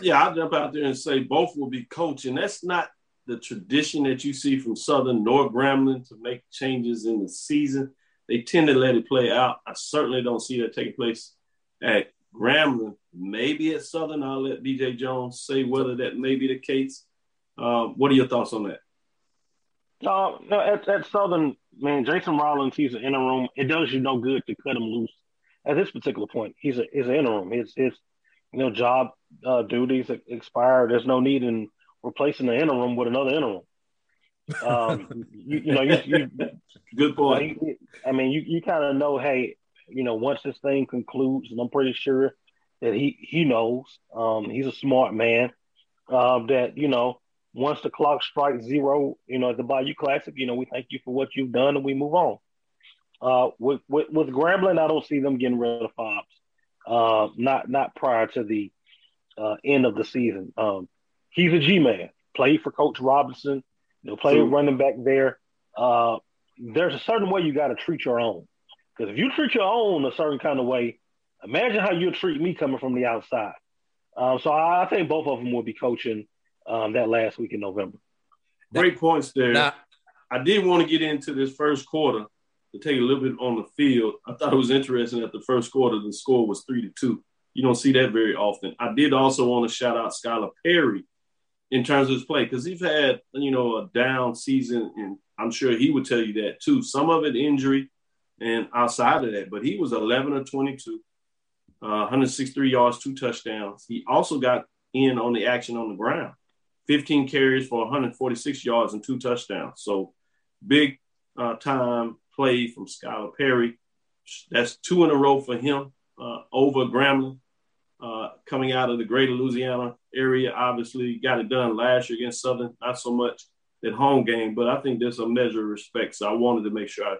yeah, I'll jump out there and say both will be coaching. That's not the tradition that you see from Southern nor Grambling to make changes in the season. They tend to let it play out. I certainly don't see that taking place at Grambling. Maybe at Southern, I'll let BJ Jones say whether that may be the case. Uh, what are your thoughts on that?
Uh, no, at, at Southern, man, Jason Rollins, he's an interim. It does you no good to cut him loose at this particular point. He's a he's an interim. His his you know job uh, duties expire. There's no need in replacing the interim with another interim. Um, you, you, know, you, you
good point.
You, I mean, you, you kind of know, hey, you know, once this thing concludes, and I'm pretty sure that he he knows, um, he's a smart man, uh, that you know, once the clock strikes zero, you know, at the Bayou Classic, you know, we thank you for what you've done, and we move on. Uh, with, with with Grambling, I don't see them getting rid of Fobbs. Uh, not not prior to the uh, end of the season. Um, he's a G man. Played for Coach Robinson. You know, played running back there. Uh, there's a certain way you got to treat your own. Because if you treat your own a certain kind of way, imagine how you'll treat me coming from the outside. Um, so I, I, think both of them will be coaching um, that last week in November.
Great points there. Now, I did want to get into this first quarter to take a little bit on the field. I thought it was interesting that the first quarter the score was three to two. You don't see that very often. I did also want to shout out Skylar Perry in terms of his play because he's had you know a down season, and I'm sure he would tell you that too. Some of it injury, and outside of that, but he was 11 or 22, uh, 163 yards, two touchdowns. He also got in on the action on the ground, 15 carries for 146 yards and two touchdowns. So big uh, time play from Skylar Perry. That's two in a row for him uh, over Grambling uh, coming out of the greater Louisiana area. Obviously, got it done last year against Southern, not so much at home game, but I think there's a measure of respect. So I wanted to make sure I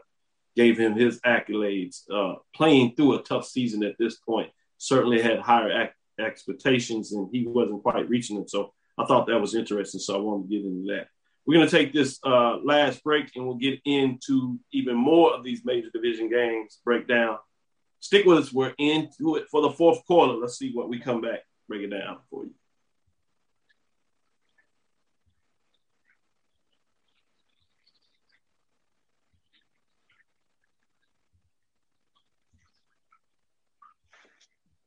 gave him his accolades. Uh, playing through a tough season at this point certainly had higher ac- expectations, and he wasn't quite reaching them. So I thought that was interesting. So I wanted to get into that. We're going to take this uh, last break, and we'll get into even more of these major division games breakdown Stick with us. We're into it for the fourth quarter. Let's see what we come back, break it down for you.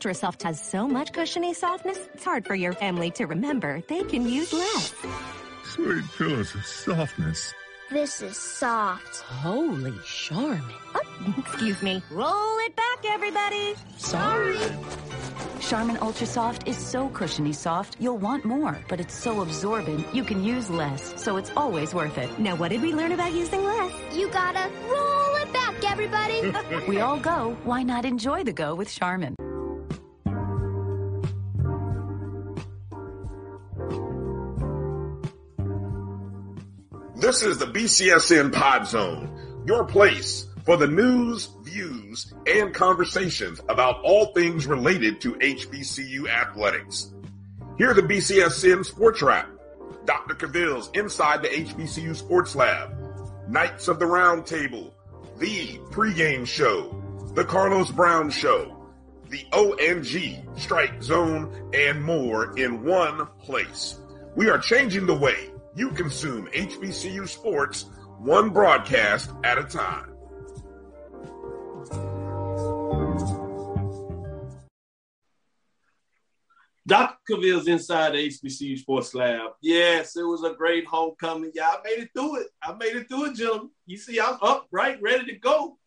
Ultra Soft has so much cushiony softness, it's hard for your family to remember they can use less.
Sweet pillows of softness.
This is soft.
Holy Charmin. Oh, excuse me. Roll it back, everybody. Sorry.
Charmin Ultra Soft is so cushiony soft, you'll want more, but it's so absorbent, you can use less, so it's always worth it.
Now, what did we learn about using less?
You gotta roll it back, everybody.
we all go. Why not enjoy the go with Charmin?
This is the BCSN Pod Zone, your place for the news, views, and conversations about all things related to HBCU athletics. Here the BCSN Sports Wrap, Dr. Cavil's Inside the HBCU Sports Lab, Knights of the Round Table, the pregame show, the Carlos Brown Show, the ONG Strike Zone, and more in one place. We are changing the way you consume HBCU sports one broadcast at a time.
Dr. Cavil's inside the HBCU Sports Lab. Yes, it was a great homecoming. Yeah, I made it through it. I made it through it, gentlemen. You see, I'm up, right, ready to go.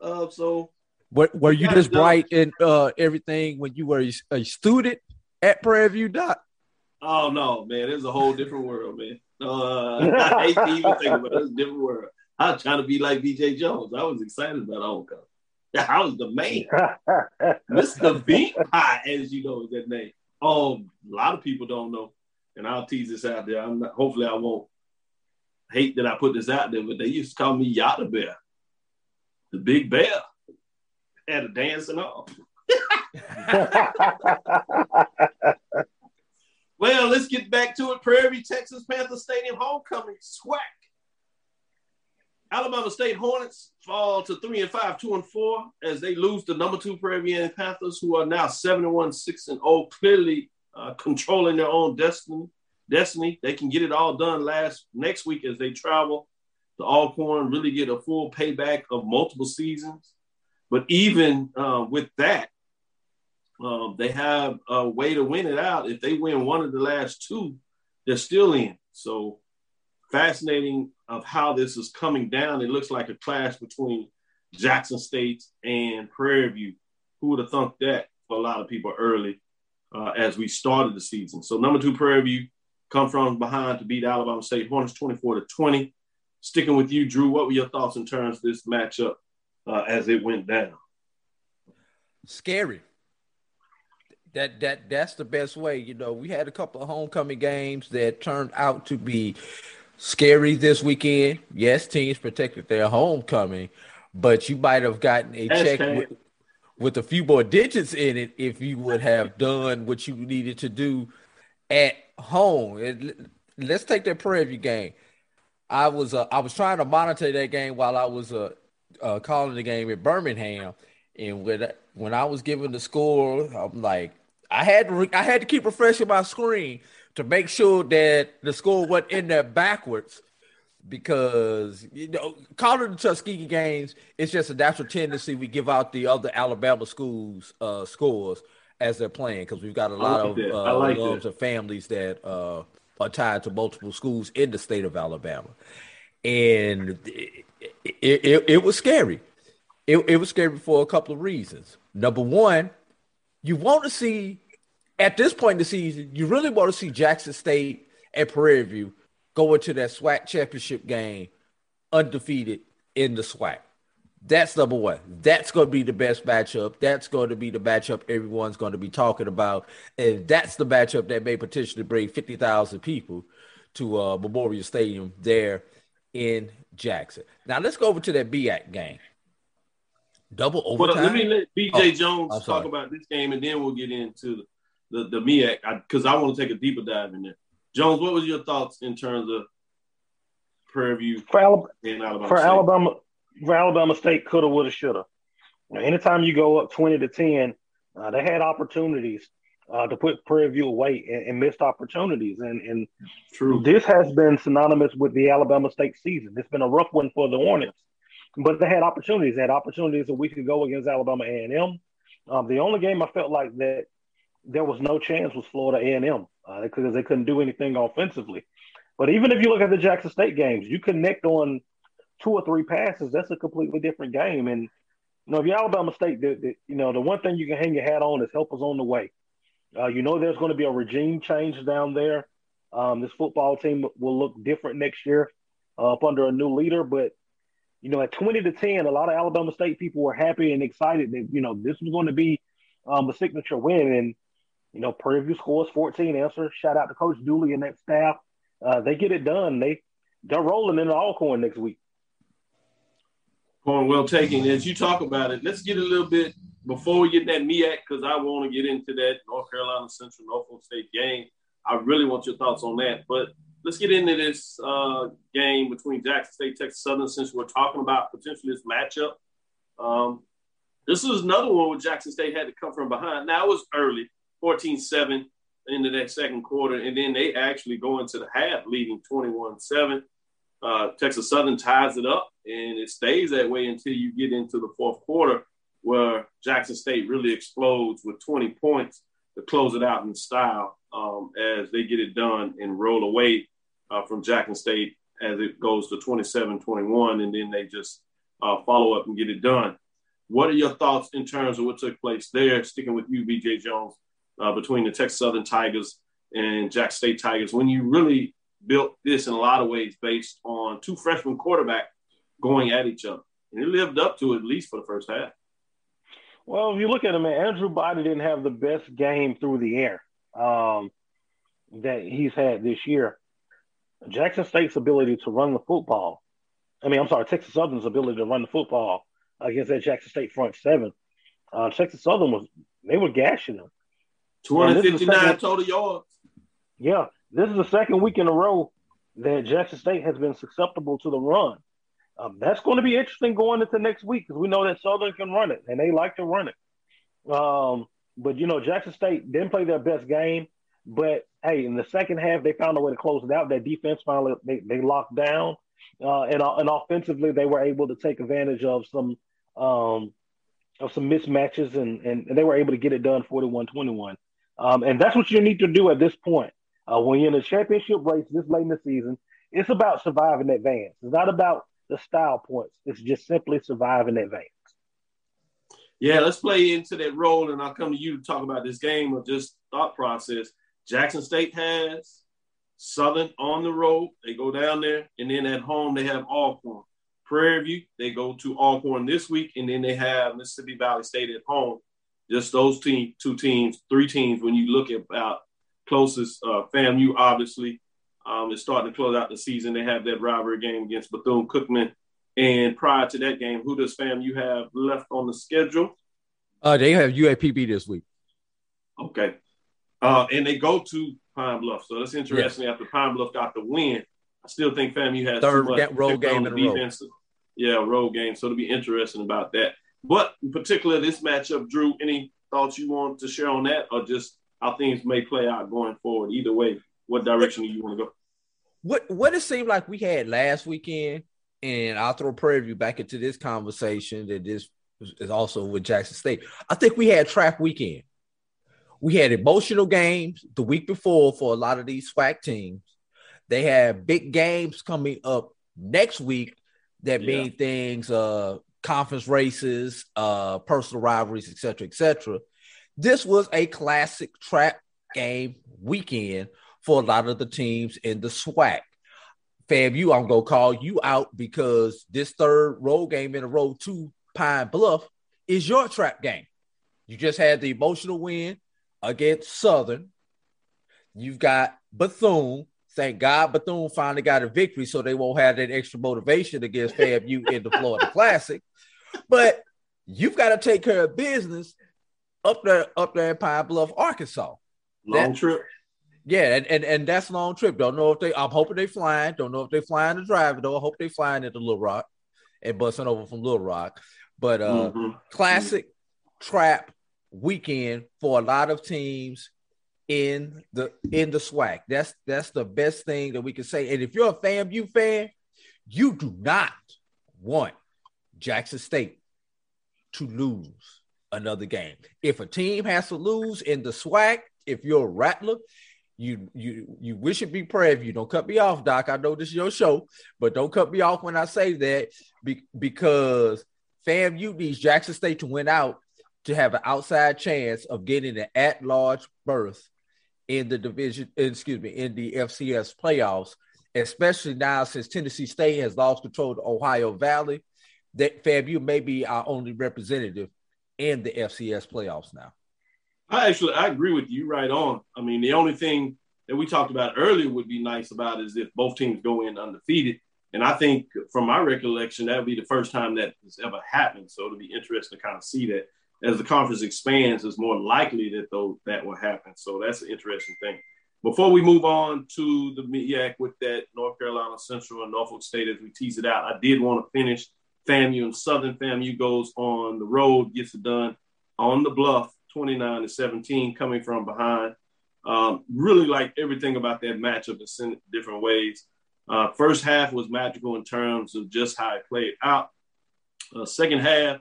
Uh, so,
were, were you just
it done.
bright in uh, everything when you were a, a student at Prairie View, Doc?
Oh no, man, it's a whole different world, man. Uh, I hate to even think about it. It's a different world. I was trying to be like BJ Jones. I was excited about homecoming. I was the man. Mr. Beat Pie, as you know, is that name. Um, a lot of people don't know, and I'll tease this out there. I'm not. Hopefully, I won't hate that I put this out there, but they used to call me Yada Bear, the Big Bear. Had a dance and all. Well, let's get back to it. Prairie View, Texas Panther Stadium homecoming SWAC. Alabama State Hornets fall to three and five, two and four, as they lose the number two Prairie View Panthers, who are now seven and one, six and zero, clearly uh, controlling their own destiny. Destiny. They can get it all done last next week as they travel to Alcorn, really get a full payback of multiple seasons. But even uh, with that, um, they have a way to win it out. If they win one of the last two, they're still in. So fascinating of how this is coming down. It looks like a clash between Jackson State and Prairie View. Who would have thunk that for a lot of people early uh, as we started the season? So number two Prairie View come from behind to beat Alabama State Hornets 24 to 20. Sticking with you, Drew, what were your thoughts in terms of this matchup uh, as it went down?
Scary. That that that's the best way. You know, we had a couple of homecoming games that turned out to be scary this weekend. Yes, teams protected their homecoming, but you might have gotten a check with, with a few more digits in it if you would have done what you needed to do at home. It- let's take that Prairie View game. I was uh, I was trying to monitor that game while I was uh, uh, calling the game in Birmingham, and when when I was given the score, I'm like, I had to re- I had to keep refreshing my screen to make sure that the score wasn't in there backwards, because you know calling the Tuskegee games, it's just a natural tendency we give out the other Alabama schools uh, scores as they're playing because we've got a lot
like
of uh,
like
loves of families that uh, are tied to multiple schools in the state of Alabama, and it, it, it, it was scary. It, it was scary for a couple of reasons. Number one, you want to see at this point in the season, you really want to see Jackson State and Prairie View go into that SWAC championship game undefeated in the SWAC. That's number one. That's going to be the best matchup. That's going to be the matchup everyone's going to be talking about. And that's the matchup that may potentially bring 50,000 people to uh, Memorial Stadium there in Jackson. Now, let's go over to that BAC game. Double overtime.
let me let BJ
Oh,
Jones talk about this game, and then we'll get into the the, MEAC because I, want to take a deeper dive in there. Jones, what was your thoughts in terms of Prairie View
For, Alabama,
Alabama?
for
State?
Alabama, for Alabama State, coulda, woulda, shoulda. Now, anytime you go up twenty to ten, uh, they had opportunities uh, to put Prairie View away and, and missed opportunities. And and
True.
this has been synonymous with the Alabama State season. It's been a rough one for the Hornets, but they had opportunities. They had opportunities a week ago against Alabama A and M. Um, the only game I felt like that there was no chance with Florida A and M uh, because they couldn't do anything offensively. But even if you look at the Jackson State games, you connect on two or three passes. That's a completely different game. And you know, if you're Alabama State, the, the, you know the one thing you can hang your hat on is help is on the way. Uh, you know, there's going to be a regime change down there. Um, this football team will look different next year uh, up under a new leader. But you know, at 20 to 10, a lot of Alabama State people were happy and excited that you know this was going to be um, a signature win. And you know, Prairie View scores 14 answers. Shout out to Coach Dooley and that staff. Uh, they get it done. They they're rolling in the Alcorn next week.
Point well taken. As you talk about it, let's get a little bit before we get that MEAC because I want to get into that North Carolina Central Norfolk State game. I really want your thoughts on that. But let's get into this uh, game between Jackson State, Texas Southern. Since we're talking about potentially this matchup, um, this was another one where Jackson State had to come from behind. Now it was early, 14-7 into that second quarter, and then they actually go into the half leading 21-7. Uh, Texas Southern ties it up, and it stays that way until you get into the fourth quarter, where Jackson State really explodes with 20 points to close it out in style um, as they get it done and roll away uh, from Jackson State as it goes to 27-21, and then they just uh, follow up and get it done. What are your thoughts in terms of what took place there? Sticking with you, BJ Jones, uh, between the Texas Southern Tigers and Jack State Tigers, when you really built this in a lot of ways based on two freshman quarterbacks going at each other, and it lived up to at least for the first half.
Well, if you look at him, Andrew Body didn't have the best game through the air um, that he's had this year. Jackson State's ability to run the football, I mean, I'm sorry, Texas Southern's ability to run the football against that Jackson State front seven. Uh, Texas Southern was, they were gashing them.
259 second, total yards.
Yeah, this is the second week in a row that Jackson State has been susceptible to the run. Um, that's going to be interesting going into next week because we know that Southern can run it and they like to run it. Um, but you know, Jackson State didn't play their best game, but hey, in the second half they found a way to close it out. That defense finally they, they locked down, uh, and uh, and offensively they were able to take advantage of some um, of some mismatches and, and, and they were able to get it done 41-21. Um, and that's what you need to do at this point. Uh, when you're in a championship race this late in the season, it's about surviving advance. It's not about the style points. It's just simply surviving advance.
Yeah, let's play into that role, and I'll come to you to talk about this game or just thought process. Jackson State has Southern on the road. They go down there, and then at home they have Alcorn. Prairie View, they go to Alcorn this week, and then they have Mississippi Valley State at home. Just those team, two teams, three teams. When you look about closest, uh, FAMU obviously um, is starting to close out the season. They have that rivalry game against Bethune Cookman and prior to that game, who does FAMU have left on the schedule?
Uh, they have UAPB this week.
Okay. Uh, and they go to Pine Bluff. So that's interesting. After Pine Bluff got the win, I still think FAMU has
third too much road game in defense.
Yeah, road game. So it'll be interesting about that. But in particular, this matchup, Drew, any thoughts you want to share on that, or just how things may play out going forward? Either way, what direction do you want to go?
What what it seemed like we had last weekend and I'll throw Prairie View back into this conversation that this is also with Jackson State. I think we had trap weekend. We had emotional games the week before for a lot of these SWAC teams. They have big games coming up next week that yeah. mean things, uh, conference races, uh, personal rivalries, etc., etc. This was a classic trap game weekend for a lot of the teams in the SWAC. FAMU, I'm gonna call you out because this third road game in a row to Pine Bluff is your trap game. You just had the emotional win against Southern. You've got Bethune. Thank God Bethune finally got a victory, so they won't have that extra motivation against FAMU in the Florida Classic. But you've got to take care of business up there, up there in Pine Bluff, Arkansas.
Long that, trip.
Yeah, and, and and that's a long trip. Don't know if they. I'm hoping they flying. Don't know if they flying to drive it though. I hope they flying into Little Rock and busting over from Little Rock. But uh, mm-hmm. classic mm-hmm. trap weekend for a lot of teams in the in the SWAC. That's that's the best thing that we can say. And if you're a FAMU fan, you do not want Jackson State to lose another game. If a team has to lose in the SWAC, if you're a Rattler, you you you wish it be Prairie you Don't cut me off, Doc. I know this is your show, but don't cut me off when I say that be, because FAMU needs Jackson State to win out to have an outside chance of getting an at-large berth in the division. Excuse me, in the FCS playoffs, especially now since Tennessee State has lost control of Ohio Valley. That FAMU may be our only representative in the FCS playoffs now.
I actually I agree with you right on. I mean, the only thing that we talked about earlier would be nice about is if both teams go in undefeated. And I think from my recollection, that would be the first time that has ever happened. So it'll be interesting to kind of see that as the conference expands, it's more likely that though that will happen. So that's an interesting thing. Before we move on to the MEAC with that North Carolina Central and Norfolk State as we tease it out, I did want to finish FAMU and Southern FAMU goes on the road, gets it done on the bluff, 29 to 17, coming from behind. Um, really like everything about that matchup in different ways. Uh, first half was magical in terms of just how it played out. Uh, second half,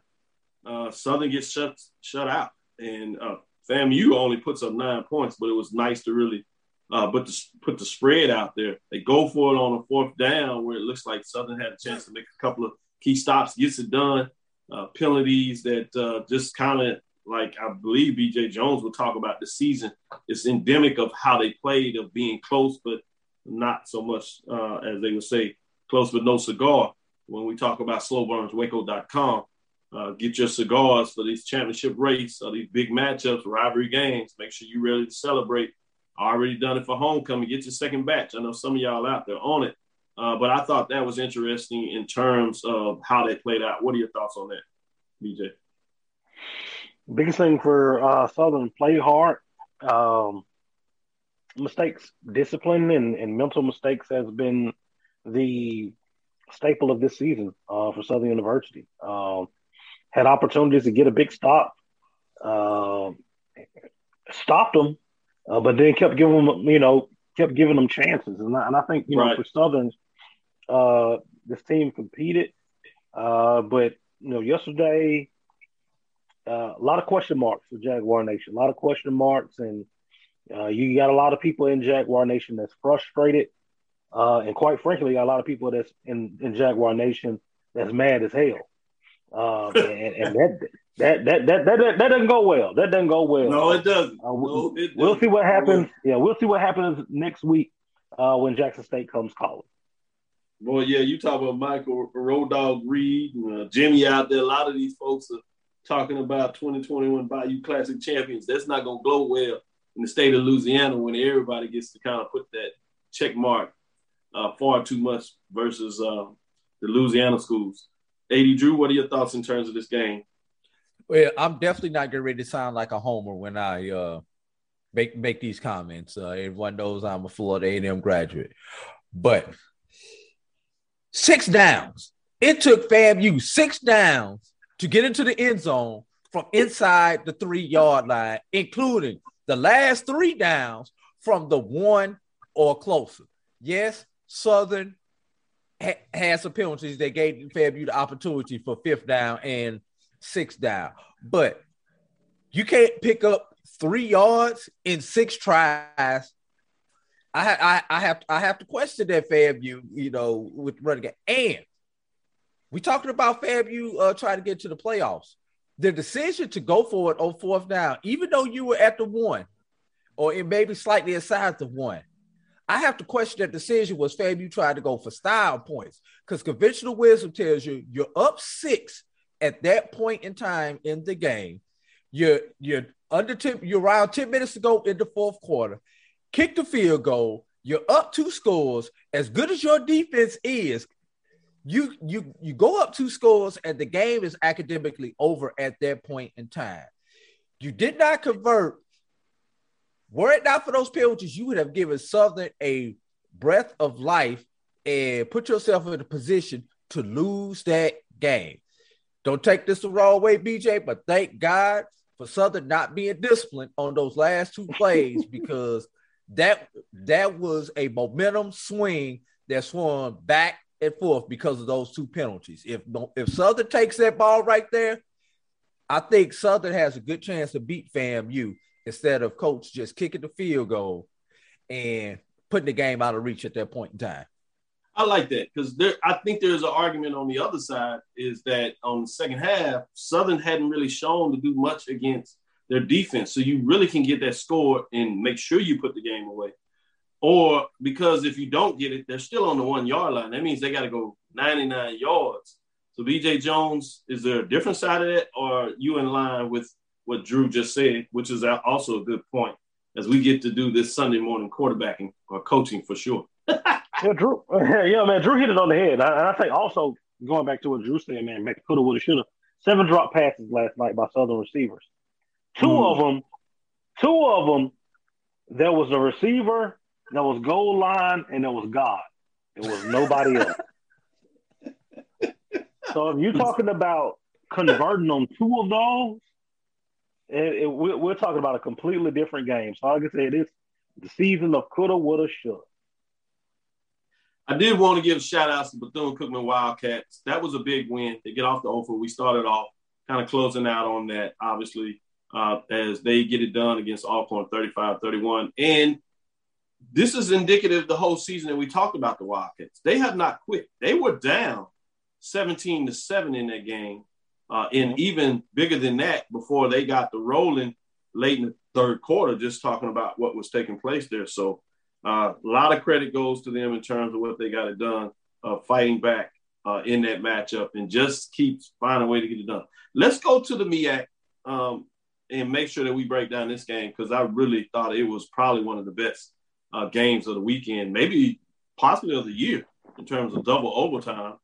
uh, Southern gets shut shut out, and uh, FAMU only puts up nine points, but it was nice to really uh, put the put the spread out there. They go for it on a fourth down where it looks like Southern had a chance to make a couple of key stops, gets it done. Uh, penalties that uh, just kind of like I believe BJ Jones will talk about the season. It's endemic of how they played of being close, but not so much uh, as they would say close but no cigar. When we talk about slowburnswaco.com, uh, get your cigars for these championship race or these big matchups, rivalry games. Make sure you're ready to celebrate. Already done it for homecoming. Get your second batch. I know some of y'all out there on it. Uh, but I thought that was interesting in terms of how they played out. What are your thoughts on that, BJ?
Biggest thing for uh, Southern, play hard. Um, mistakes, discipline, and, and mental mistakes has been the staple of this season uh, for Southern University. Um, had opportunities to get a big stop, uh, stopped them, uh, but then kept giving them, you know, kept giving them chances. And I, and I think, you know, for Southern, uh, this team competed, uh, but you know, yesterday, uh, a lot of question marks for Jaguar Nation. A lot of question marks, and uh, you got a lot of people in Jaguar Nation that's frustrated, uh, and quite frankly, a lot of people that's in, in Jaguar Nation that's mad as hell. Um, and, and that, that, that that that that doesn't go well. That doesn't go well.
No, it doesn't.
Uh, we,
no, it
we'll see what happens. Yeah, we'll see what happens next week uh, when Jackson State comes calling.
Well, yeah, you talk about Michael Road Dog Reed and uh, Jimmy out there. A lot of these folks are talking about 2021 Bayou Classic champions. That's not going to go well in the state of Louisiana when everybody gets to kind of put that check mark uh, far too much versus uh, the Louisiana schools. AD Drew, what are your thoughts in terms of this game?
Well, I'm definitely not getting ready to sound like a homer when I uh, make make these comments. Uh, everyone knows I'm a Florida A&M graduate, but six downs. It took FAMU six downs to get into the end zone from inside the three yard line, including the last three downs from the one or closer. Yes, Southern ha- had some penalties that gave FAMU the opportunity for fifth down and sixth down, but you can't pick up three yards in six tries. I, I, I have I have to question that FAMU, you know, with running game. And we talking about FAMU uh, trying to get to the playoffs. The decision to go for it on fourth down, even though you were at the one, or it may be slightly aside the one, I have to question that decision was FAMU tried to go for style points because conventional wisdom tells you you're up six at that point in time in the game. You're you're under 10, you're around 10 minutes to go in the fourth quarter. Kick the field goal. You're up two scores. As good as your defense is, you you you go up two scores and the game is academically over at that point in time. You did not convert. Were it not for those penalties, you would have given Southern a breath of life and put yourself in a position to lose that game. Don't take this the wrong way, BJ, but thank God for Southern not being disciplined on those last two plays because that that was a momentum swing that swung back and forth because of those two penalties. If if Southern takes that ball right there, I think Southern has a good chance to beat FAMU instead of coach just kicking the field goal and putting the game out of reach at that point in time.
I like that because there. I think there's an argument on the other side is that on the second half, Southern hadn't really shown to do much against their defense. So you really can get that score and make sure you put the game away. Or because if you don't get it, they're still on the one yard line. That means they got to go 99 yards. So BJ Jones, is there a different side of that, or are you in line with what Drew just said, which is also a good point as we get to do this Sunday morning quarterbacking or coaching for sure.
yeah, Drew. Yeah, man, Drew hit it on the head. And I, I think also going back to what Drew said, man, make coulda, woulda, shoulda. Seven drop passes last night by Southern receivers. Two
Mm.
of them, two of them, there was a receiver, there was goal line, and there was God. There was nobody else. so if you're talking about converting on two of those, it, it, we're, we're talking about a completely different game. So like I said, it's the season of coulda, woulda, shoulda.
I did want to give shout outs to Bethune Cookman Wildcats. That was a big win. They get off the offer. We started off kind of closing out on that, obviously, uh, as they get it done against Alcorn 35 31. And this is indicative the whole season that we talked about the Wildcats. They have not quit. They were down 17 to 7 in that game. Uh, and even bigger than that before they got the rolling late in the third quarter, just talking about what was taking place there. So uh, a lot of credit goes to them in terms of what they got it done, uh, fighting back uh, in that matchup and just keeps finding a way to get it done. Let's go to the MEAC um, and make sure that we break down this game because I really thought it was probably one of the best uh, games of the weekend, maybe possibly of the year in terms of double overtime.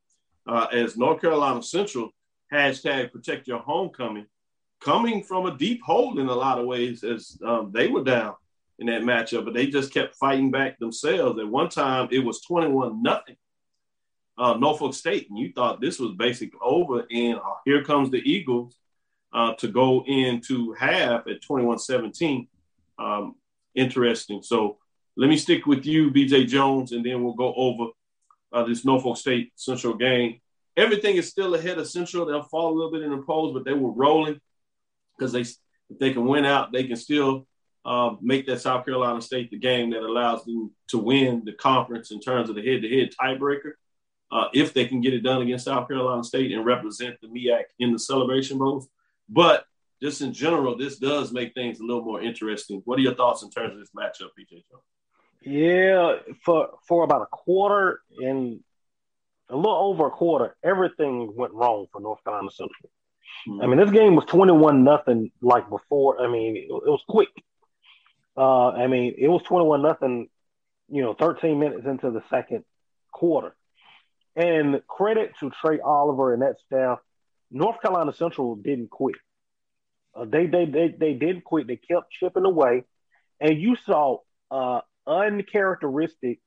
Uh, as North Carolina Central hashtag protect your homecoming, coming from a deep hole in a lot of ways as um, they were down in that matchup, but they just kept fighting back themselves. At one time, it was 21 nothing. Uh, Norfolk State, and you thought this was basically over, and uh, here comes the Eagles uh, to go into half at 21 17. Um, interesting. So let me stick with you, BJ Jones, and then we'll go over uh, this Norfolk State Central game. Everything is still ahead of Central. They'll fall a little bit in the polls, but they were rolling because they if they can win out, they can still uh, make that South Carolina State the game that allows them to win the conference in terms of the head-to-head tiebreaker. Uh, if they can get it done against South Carolina State and represent the MEAC in the Celebration Bowls, but just in general, this does make things a little more interesting. What are your thoughts in terms of this matchup, BJ Jones?
Yeah, for for about a quarter and a little over a quarter, everything went wrong for North Carolina Central. I mean, this game was twenty-one nothing like before. I mean, it, it was quick. Uh, I mean, it was twenty-one nothing. You know, thirteen minutes into the second quarter, and credit to Trei Oliver and that staff. North Carolina Central didn't quit. Uh, they, they they they didn't quit. They kept chipping away, and you saw uh, uncharacteristic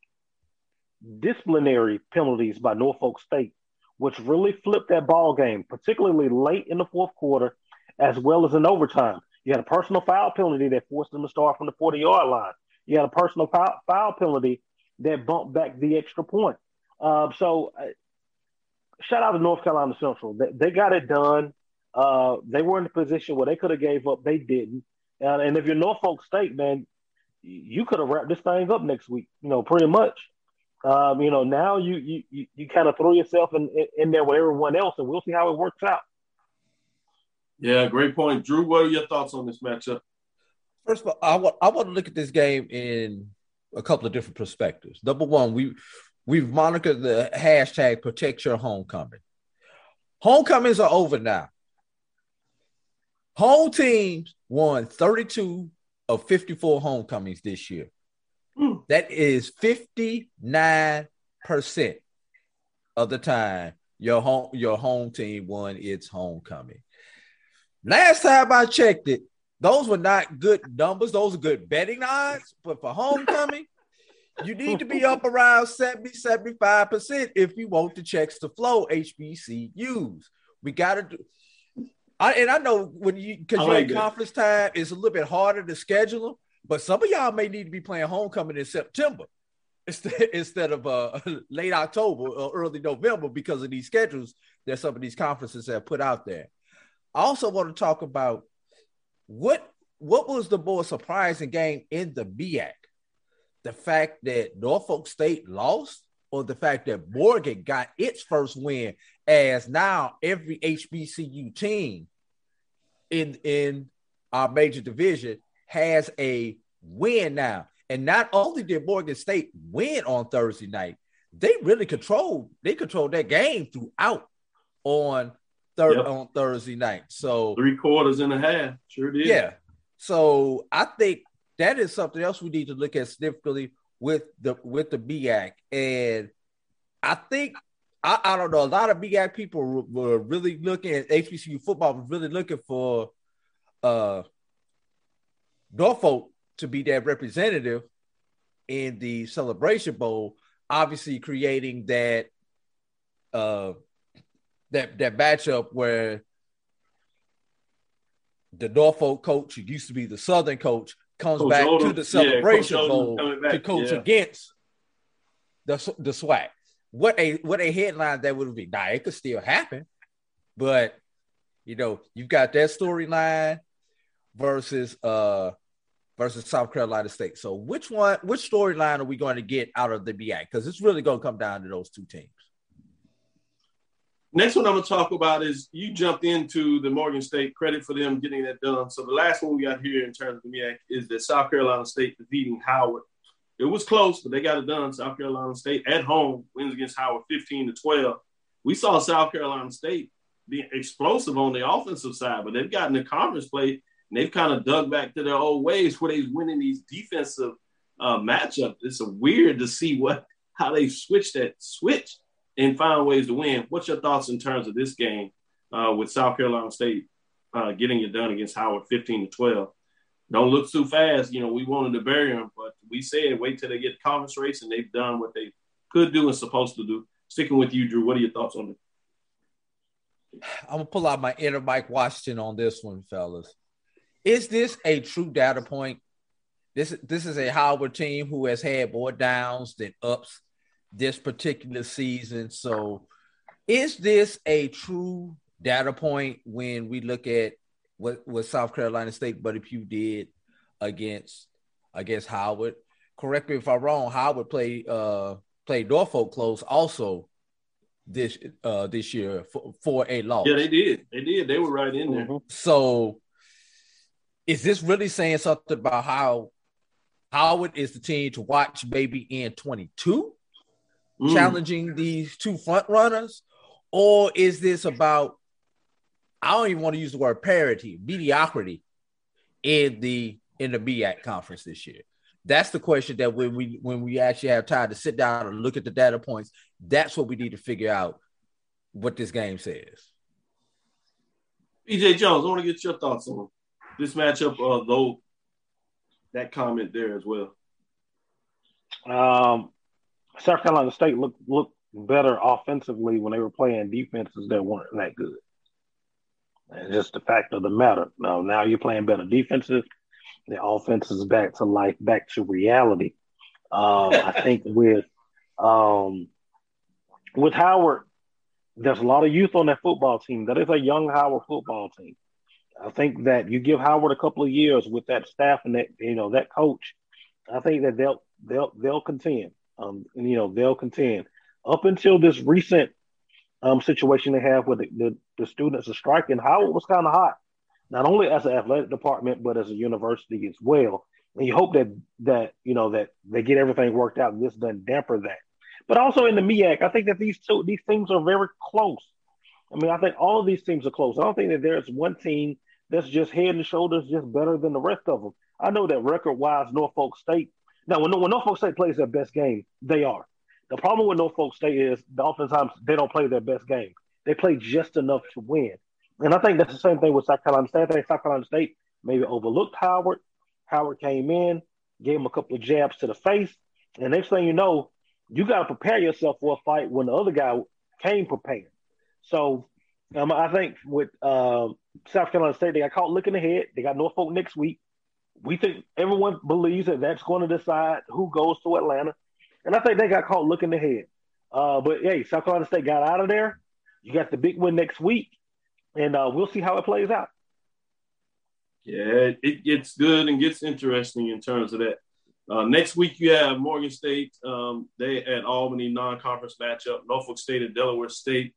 disciplinary penalties by Norfolk State, which really flipped that ball game, particularly late in the fourth quarter, as well as in overtime. You had a personal foul penalty that forced them to start from the 40 yard line. You had a personal foul, foul penalty that bumped back the extra point. Uh, so, uh, shout out to North Carolina Central. They, they got it done. Uh, they were in a position where they could have gave up. They didn't. And if you're Norfolk State, man, you could have wrapped this thing up next week. You know, pretty much. Um, you know, now you you you, you kind of throw yourself in, in, in there with everyone else, and we'll see how it works out.
Yeah, great point, Drew. What are your thoughts on this matchup?
First of all, I want I want to look at this game in a couple of different perspectives. Number one, we we've monitored the hashtag protect your homecoming. Homecomings are over now. Home teams won 32 of 54 homecomings this year. Mm. That is 59% of the time your home your home team won its homecoming. Last time I checked it, those were not good numbers. Those are good betting odds. But for homecoming, you need to be up around 70, 75% if you want the checks to flow HBCUs. We got to do. I, and I know when you because you're in conference time, it's a little bit harder to schedule them. But some of y'all may need to be playing homecoming in September instead, instead of uh, late October or early November because of these schedules that some of these conferences have put out there. I also want to talk about what what was the more surprising game in the MEAC? The fact that Norfolk State lost, or the fact that Morgan got its first win, as now every HBCU team in in our major division has a win now. And not only did Morgan State win on Thursday night, they really controlled they controlled that game throughout on third
Yep.
on Thursday night. So
Three quarters and a half. Sure did.
yeah. So I think that is something else we need to look at significantly with the with the MEAC. And I think I, I don't know, a lot of MEAC people were, were really looking at HBCU football, was really looking for uh Norfolk to be that representative in the celebration bowl, obviously creating that uh that that matchup where the Norfolk coach, who used to be the Southern coach, comes
Coach
back
Odom-
to the celebration
yeah,
bowl
back,
to coach
yeah.
against the the SWAC. What a what a headline that would be. Now it could still happen, but you know you've got that storyline versus uh versus South Carolina State. So which one, which storyline are we going to get out of the BI? Because it's really going to come down to those two teams.
Next one I'm going to talk about is you jumped into the Morgan State credit for them getting that done. So the last one we got here in terms of the MEAC is that South Carolina State defeating Howard. It was close, but they got it done. South Carolina State at home wins against Howard 15 to 12. We saw South Carolina State be explosive on the offensive side, but they've gotten the conference play and they've kind of dug back to their old ways where they're winning these defensive uh, matchups. It's weird to see what how they switched that switch and found ways to win. What's your thoughts in terms of this game uh, with South Carolina State uh, getting it done against Howard 15 to 12? Don't look too fast. You know, we wanted to bury them, but we said wait till they get the conference race, and they've done what they could do and supposed to do. Sticking with you, Drew, what are your thoughts on it?
I'm gonna pull out my inner Mike Washington on this one, fellas. Is this a true data point? This this is a Howard team who has had more downs than ups this particular season. So, is this a true data point when we look at what what South Carolina State Buddy Pough did against against Howard? Correct me if I'm wrong. Howard played uh played Norfolk close also this uh this year for, for a loss.
Yeah, they did. They did. They were right in there.
So is this really saying something about how Howard is the team to watch maybe in 22
Mm.
challenging these two front runners? Or is this about I don't even want to use the word parity, mediocrity in the in the MEAC conference this year? That's the question that when we when we actually have time to sit down and look at the data points, that's what we need to figure out what this game says.
BJ Jones, I want to get your thoughts on this matchup, uh, though that comment there as well.
Um, South Carolina State looked looked better offensively when they were playing defenses that weren't that good. And just the fact of the matter. Now, now you're playing better defenses. The offense is back to life, back to reality. Um, I think with um, with Howard, there's a lot of youth on that football team. That is a young Howard football team. I think that you give Howard a couple of years with that staff and that you know that coach. I think that they'll they'll they'll contend. Um, and, you know they'll contend up until this recent um situation they have with the, the, students are striking. Howard was kind of hot, not only as an athletic department but as a university as well. And you hope that that you know that they get everything worked out and this doesn't damper that. But also in the MEAC, I think that these two these teams are very close. I mean, I think all of these teams are close. I don't think that there's one team that's just head and shoulders just better than the rest of them. I know that record wise, Norfolk State. Now, when, when Norfolk State plays their best game, they are. The problem with Norfolk State is oftentimes they don't play their best game. They play just enough to win. And I think that's the same thing with South Carolina State. I think South Carolina State maybe overlooked Howard. Howard came in, gave him a couple of jabs to the face, and next thing you know, you got to prepare yourself for a fight when the other guy came prepared. So um, I think with uh, South Carolina State, they got caught looking ahead. They got Norfolk next week. We think everyone believes that that's going to decide who goes to Atlanta, and I think they got caught looking ahead. Uh, but hey, South Carolina State got out of there. You got the big win next week, and uh, we'll see how it plays out.
Yeah, it gets good and gets interesting in terms of that. Uh, next week you have Morgan State. Um, they at Albany non-conference matchup. Norfolk State at Delaware State.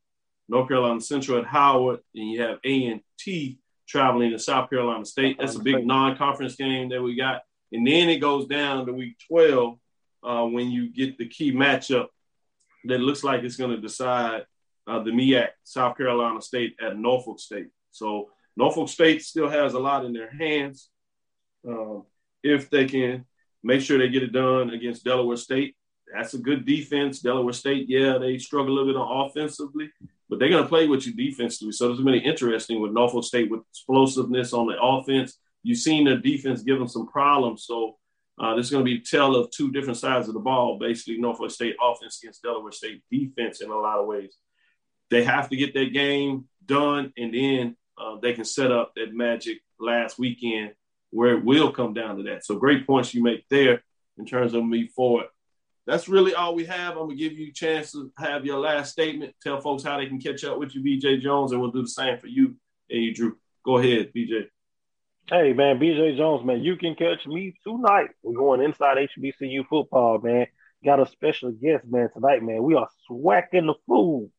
North Carolina Central at Howard, and you have A and T traveling to South Carolina State. That's a big non-conference game that we got, and then it goes down to week twelve uh, when you get the key matchup that looks like it's going to decide uh, the MEAC, South Carolina State at Norfolk State. So Norfolk State still has a lot in their hands. Um, if they can make sure they get it done against Delaware State. That's a good defense. Delaware State, yeah, they struggle a little bit offensively, but they're going to play with you defensively. So it's really interesting with Norfolk State with explosiveness on the offense. You've seen their defense give them some problems. So uh, going to be a tell of two different sides of the ball, basically Norfolk State offense against Delaware State defense in a lot of ways. They have to get that game done, and then uh, they can set up that magic last weekend where it will come down to that. So great points you make there in terms of me forward. That's really all we have. I'm gonna give you a chance to have your last statement. Tell folks how they can catch up with you, BJ Jones, and we'll do the same for you, A. Drew. Go ahead, BJ.
Hey man, BJ Jones, man, you can catch me tonight. We're going inside HBCU football, man. Got a special guest, man, tonight, man. We are swacking the food.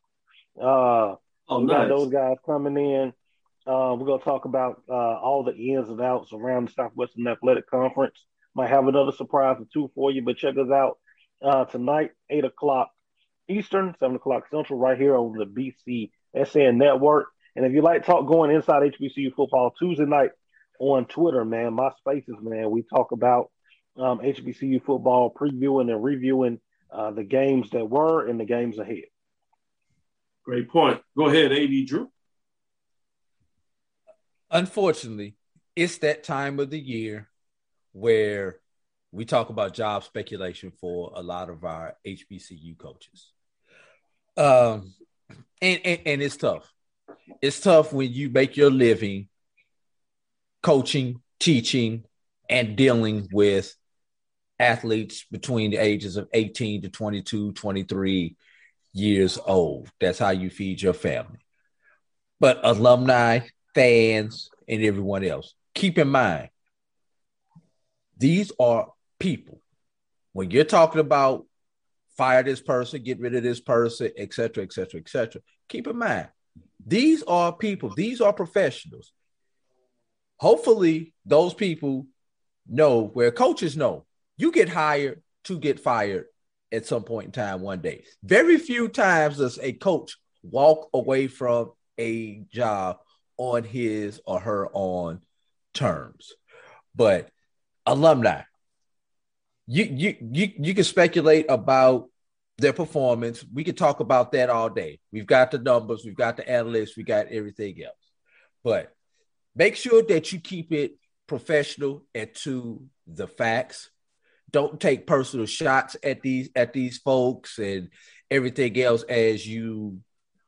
Uh,
oh,
we
nice.
got those guys coming in. Uh, we're gonna talk about uh, all the ins and outs around the Southwestern Athletic Conference. Might have another surprise or two for you, but check us out uh, tonight, eight o'clock Eastern, seven o'clock Central, right here on the BCSN Network. And if you like talk going inside HBCU football Tuesday night on Twitter, man, my spaces, man, we talk about um, HBCU football, previewing and reviewing uh, the games that were and the games ahead.
Great point. Go ahead, AD Drew.
Unfortunately, it's that time of the year where we talk about job speculation for a lot of our HBCU coaches. Um, and, and, and it's tough. It's tough when you make your living coaching, teaching, and dealing with athletes between the ages of 18 to 22, 23 years old. That's how you feed your family. But alumni, fans, and everyone else, keep in mind, these are people. When you're talking about fire this person, get rid of this person, etc., etc., etc., keep in mind, these are people, these are professionals. Hopefully, those people know where coaches know you get hired to get fired at some point in time one day. Very few times does a coach walk away from a job on his or her own terms. But alumni, you you you you can speculate about their performance. We could talk about that all day. We've got the numbers, we've got the analysts, we got everything else. But make sure that you keep it professional and to the facts. Don't take personal shots at these at these folks and everything else as you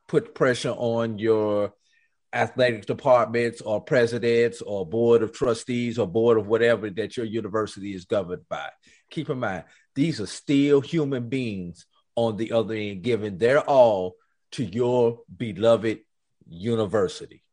put pressure on your athletic departments or presidents or board of trustees or board of whatever that your university is governed by. Keep in mind, these are still human beings on the other end, giving their all to your beloved university.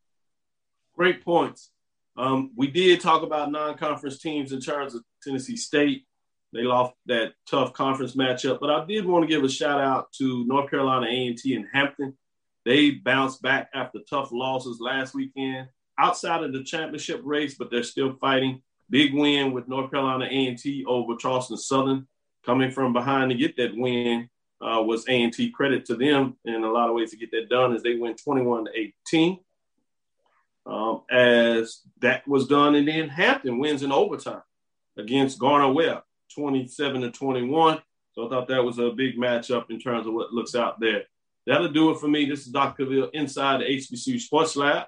Great points. Um, we did talk about non-conference teams in terms of Tennessee State. They lost that tough conference matchup, but I did want to give a shout out to North Carolina A&T and Hampton. They bounced back after tough losses last weekend, outside of the championship race, but they're still fighting. Big win with North Carolina A&T over Charleston Southern, coming from behind to get that win uh, was A&T. Credit to them in a lot of ways to get that done as they win 21 to 18 um, as that was done. And then Hampton wins in overtime against Gardner-Webb, 27 to 21. So I thought that was a big matchup in terms of what looks out there. That'll do it for me. This is Dr. Cavil inside the HBCU Sports Lab.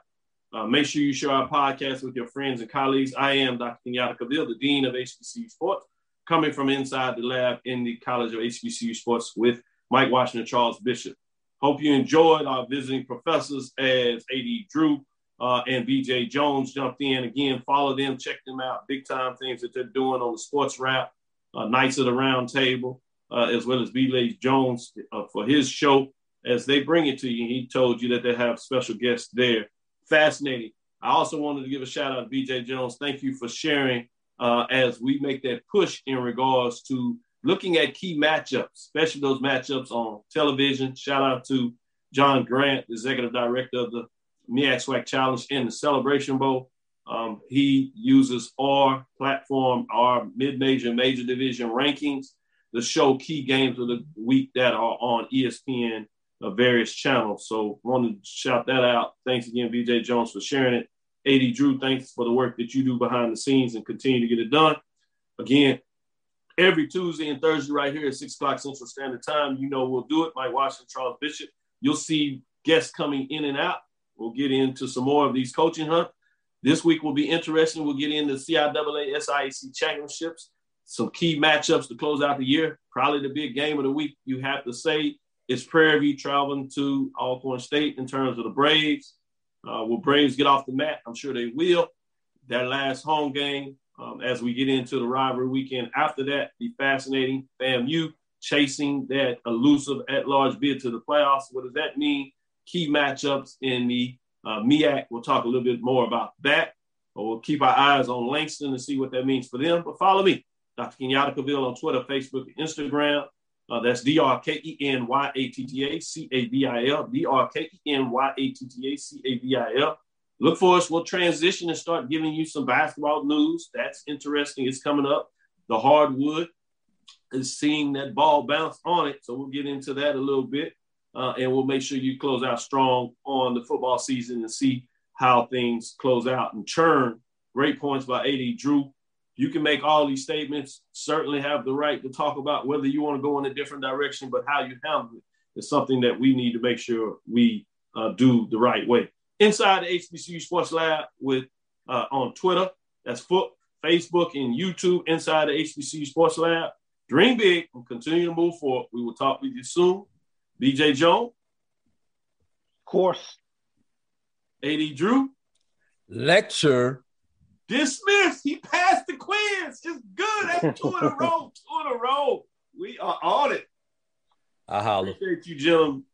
Uh, make sure you share our podcast with your friends and colleagues. I am Dr. Kenyatta Cavil, the Dean of HBCU Sports, coming from inside the lab in the College of HBCU Sports with Mike Washington, Charles Bishop. Hope you enjoyed our visiting professors as AD Drew uh, and BJ Jones jumped in. Again, follow them, check them out. Big time things that they're doing on the sports wrap, uh, Knights of the Round Table, uh, as well as BJ Jones uh, for his show. As they bring it to you, he told you that they have special guests there. Fascinating. I also wanted to give a shout out to BJ Jones. Thank you for sharing uh, as we make that push in regards to looking at key matchups, especially those matchups on television. Shout out to John Grant, executive director of the MEAC SWAC Challenge and the Celebration Bowl. Um, he uses our platform, our mid-major, major division rankings to show key games of the week that are on ESPN various channels. So want to shout that out. Thanks again, BJ Jones, for sharing it. AD Drew, thanks for the work that you do behind the scenes and continue to get it done. Again, every Tuesday and Thursday right here at 6 o'clock Central Standard Time. You know we'll do it. Mike Washington, Charles Bishop. You'll see guests coming in and out. We'll get into some more of these coaching hunt. This week will be interesting. We'll get into CIAA SIAC championships, some key matchups to close out the year. Probably the big game of the week, you have to say, is Prairie View traveling to Alcorn State in terms of the Braves. Uh, will Braves get off the mat? I'm sure they will. Their last home game, um, as we get into the rivalry weekend after that, be fascinating. FAMU chasing that elusive at-large bid to the playoffs. What does that mean? Key matchups in the uh. We'll talk a little bit more about that. But we'll keep our eyes on Langston and see what that means for them. But follow me, Dr. Kenyatta Cavil on Twitter, Facebook, Instagram. Uh, that's D R K E N Y A T T A C A V I L. D R K E N Y A T T A C A V I L. Look for us. We'll transition and start giving you some basketball news. That's interesting. It's coming up. The hardwood is seeing that ball bounce on it. So we'll get into that a little bit. Uh, and we'll make sure you close out strong on the football season and see how things close out. And churn, great points by AD Drew. You can make all these statements, certainly have the right to talk about whether you want to go in a different direction, but how you handle it is something that we need to make sure we uh, do the right way. Inside the HBCU Sports Lab with uh, on Twitter, that's foot, Facebook, and YouTube. Inside the HBCU Sports Lab. Dream big and continue to move forward. We will talk with you soon. BJ Jones.
Of course.
AD Drew.
Lecture.
Dismissed. He passed the quiz. It's good. That's two in a row. Two in a row. We are on it.
I holler.
Appreciate you, Jim.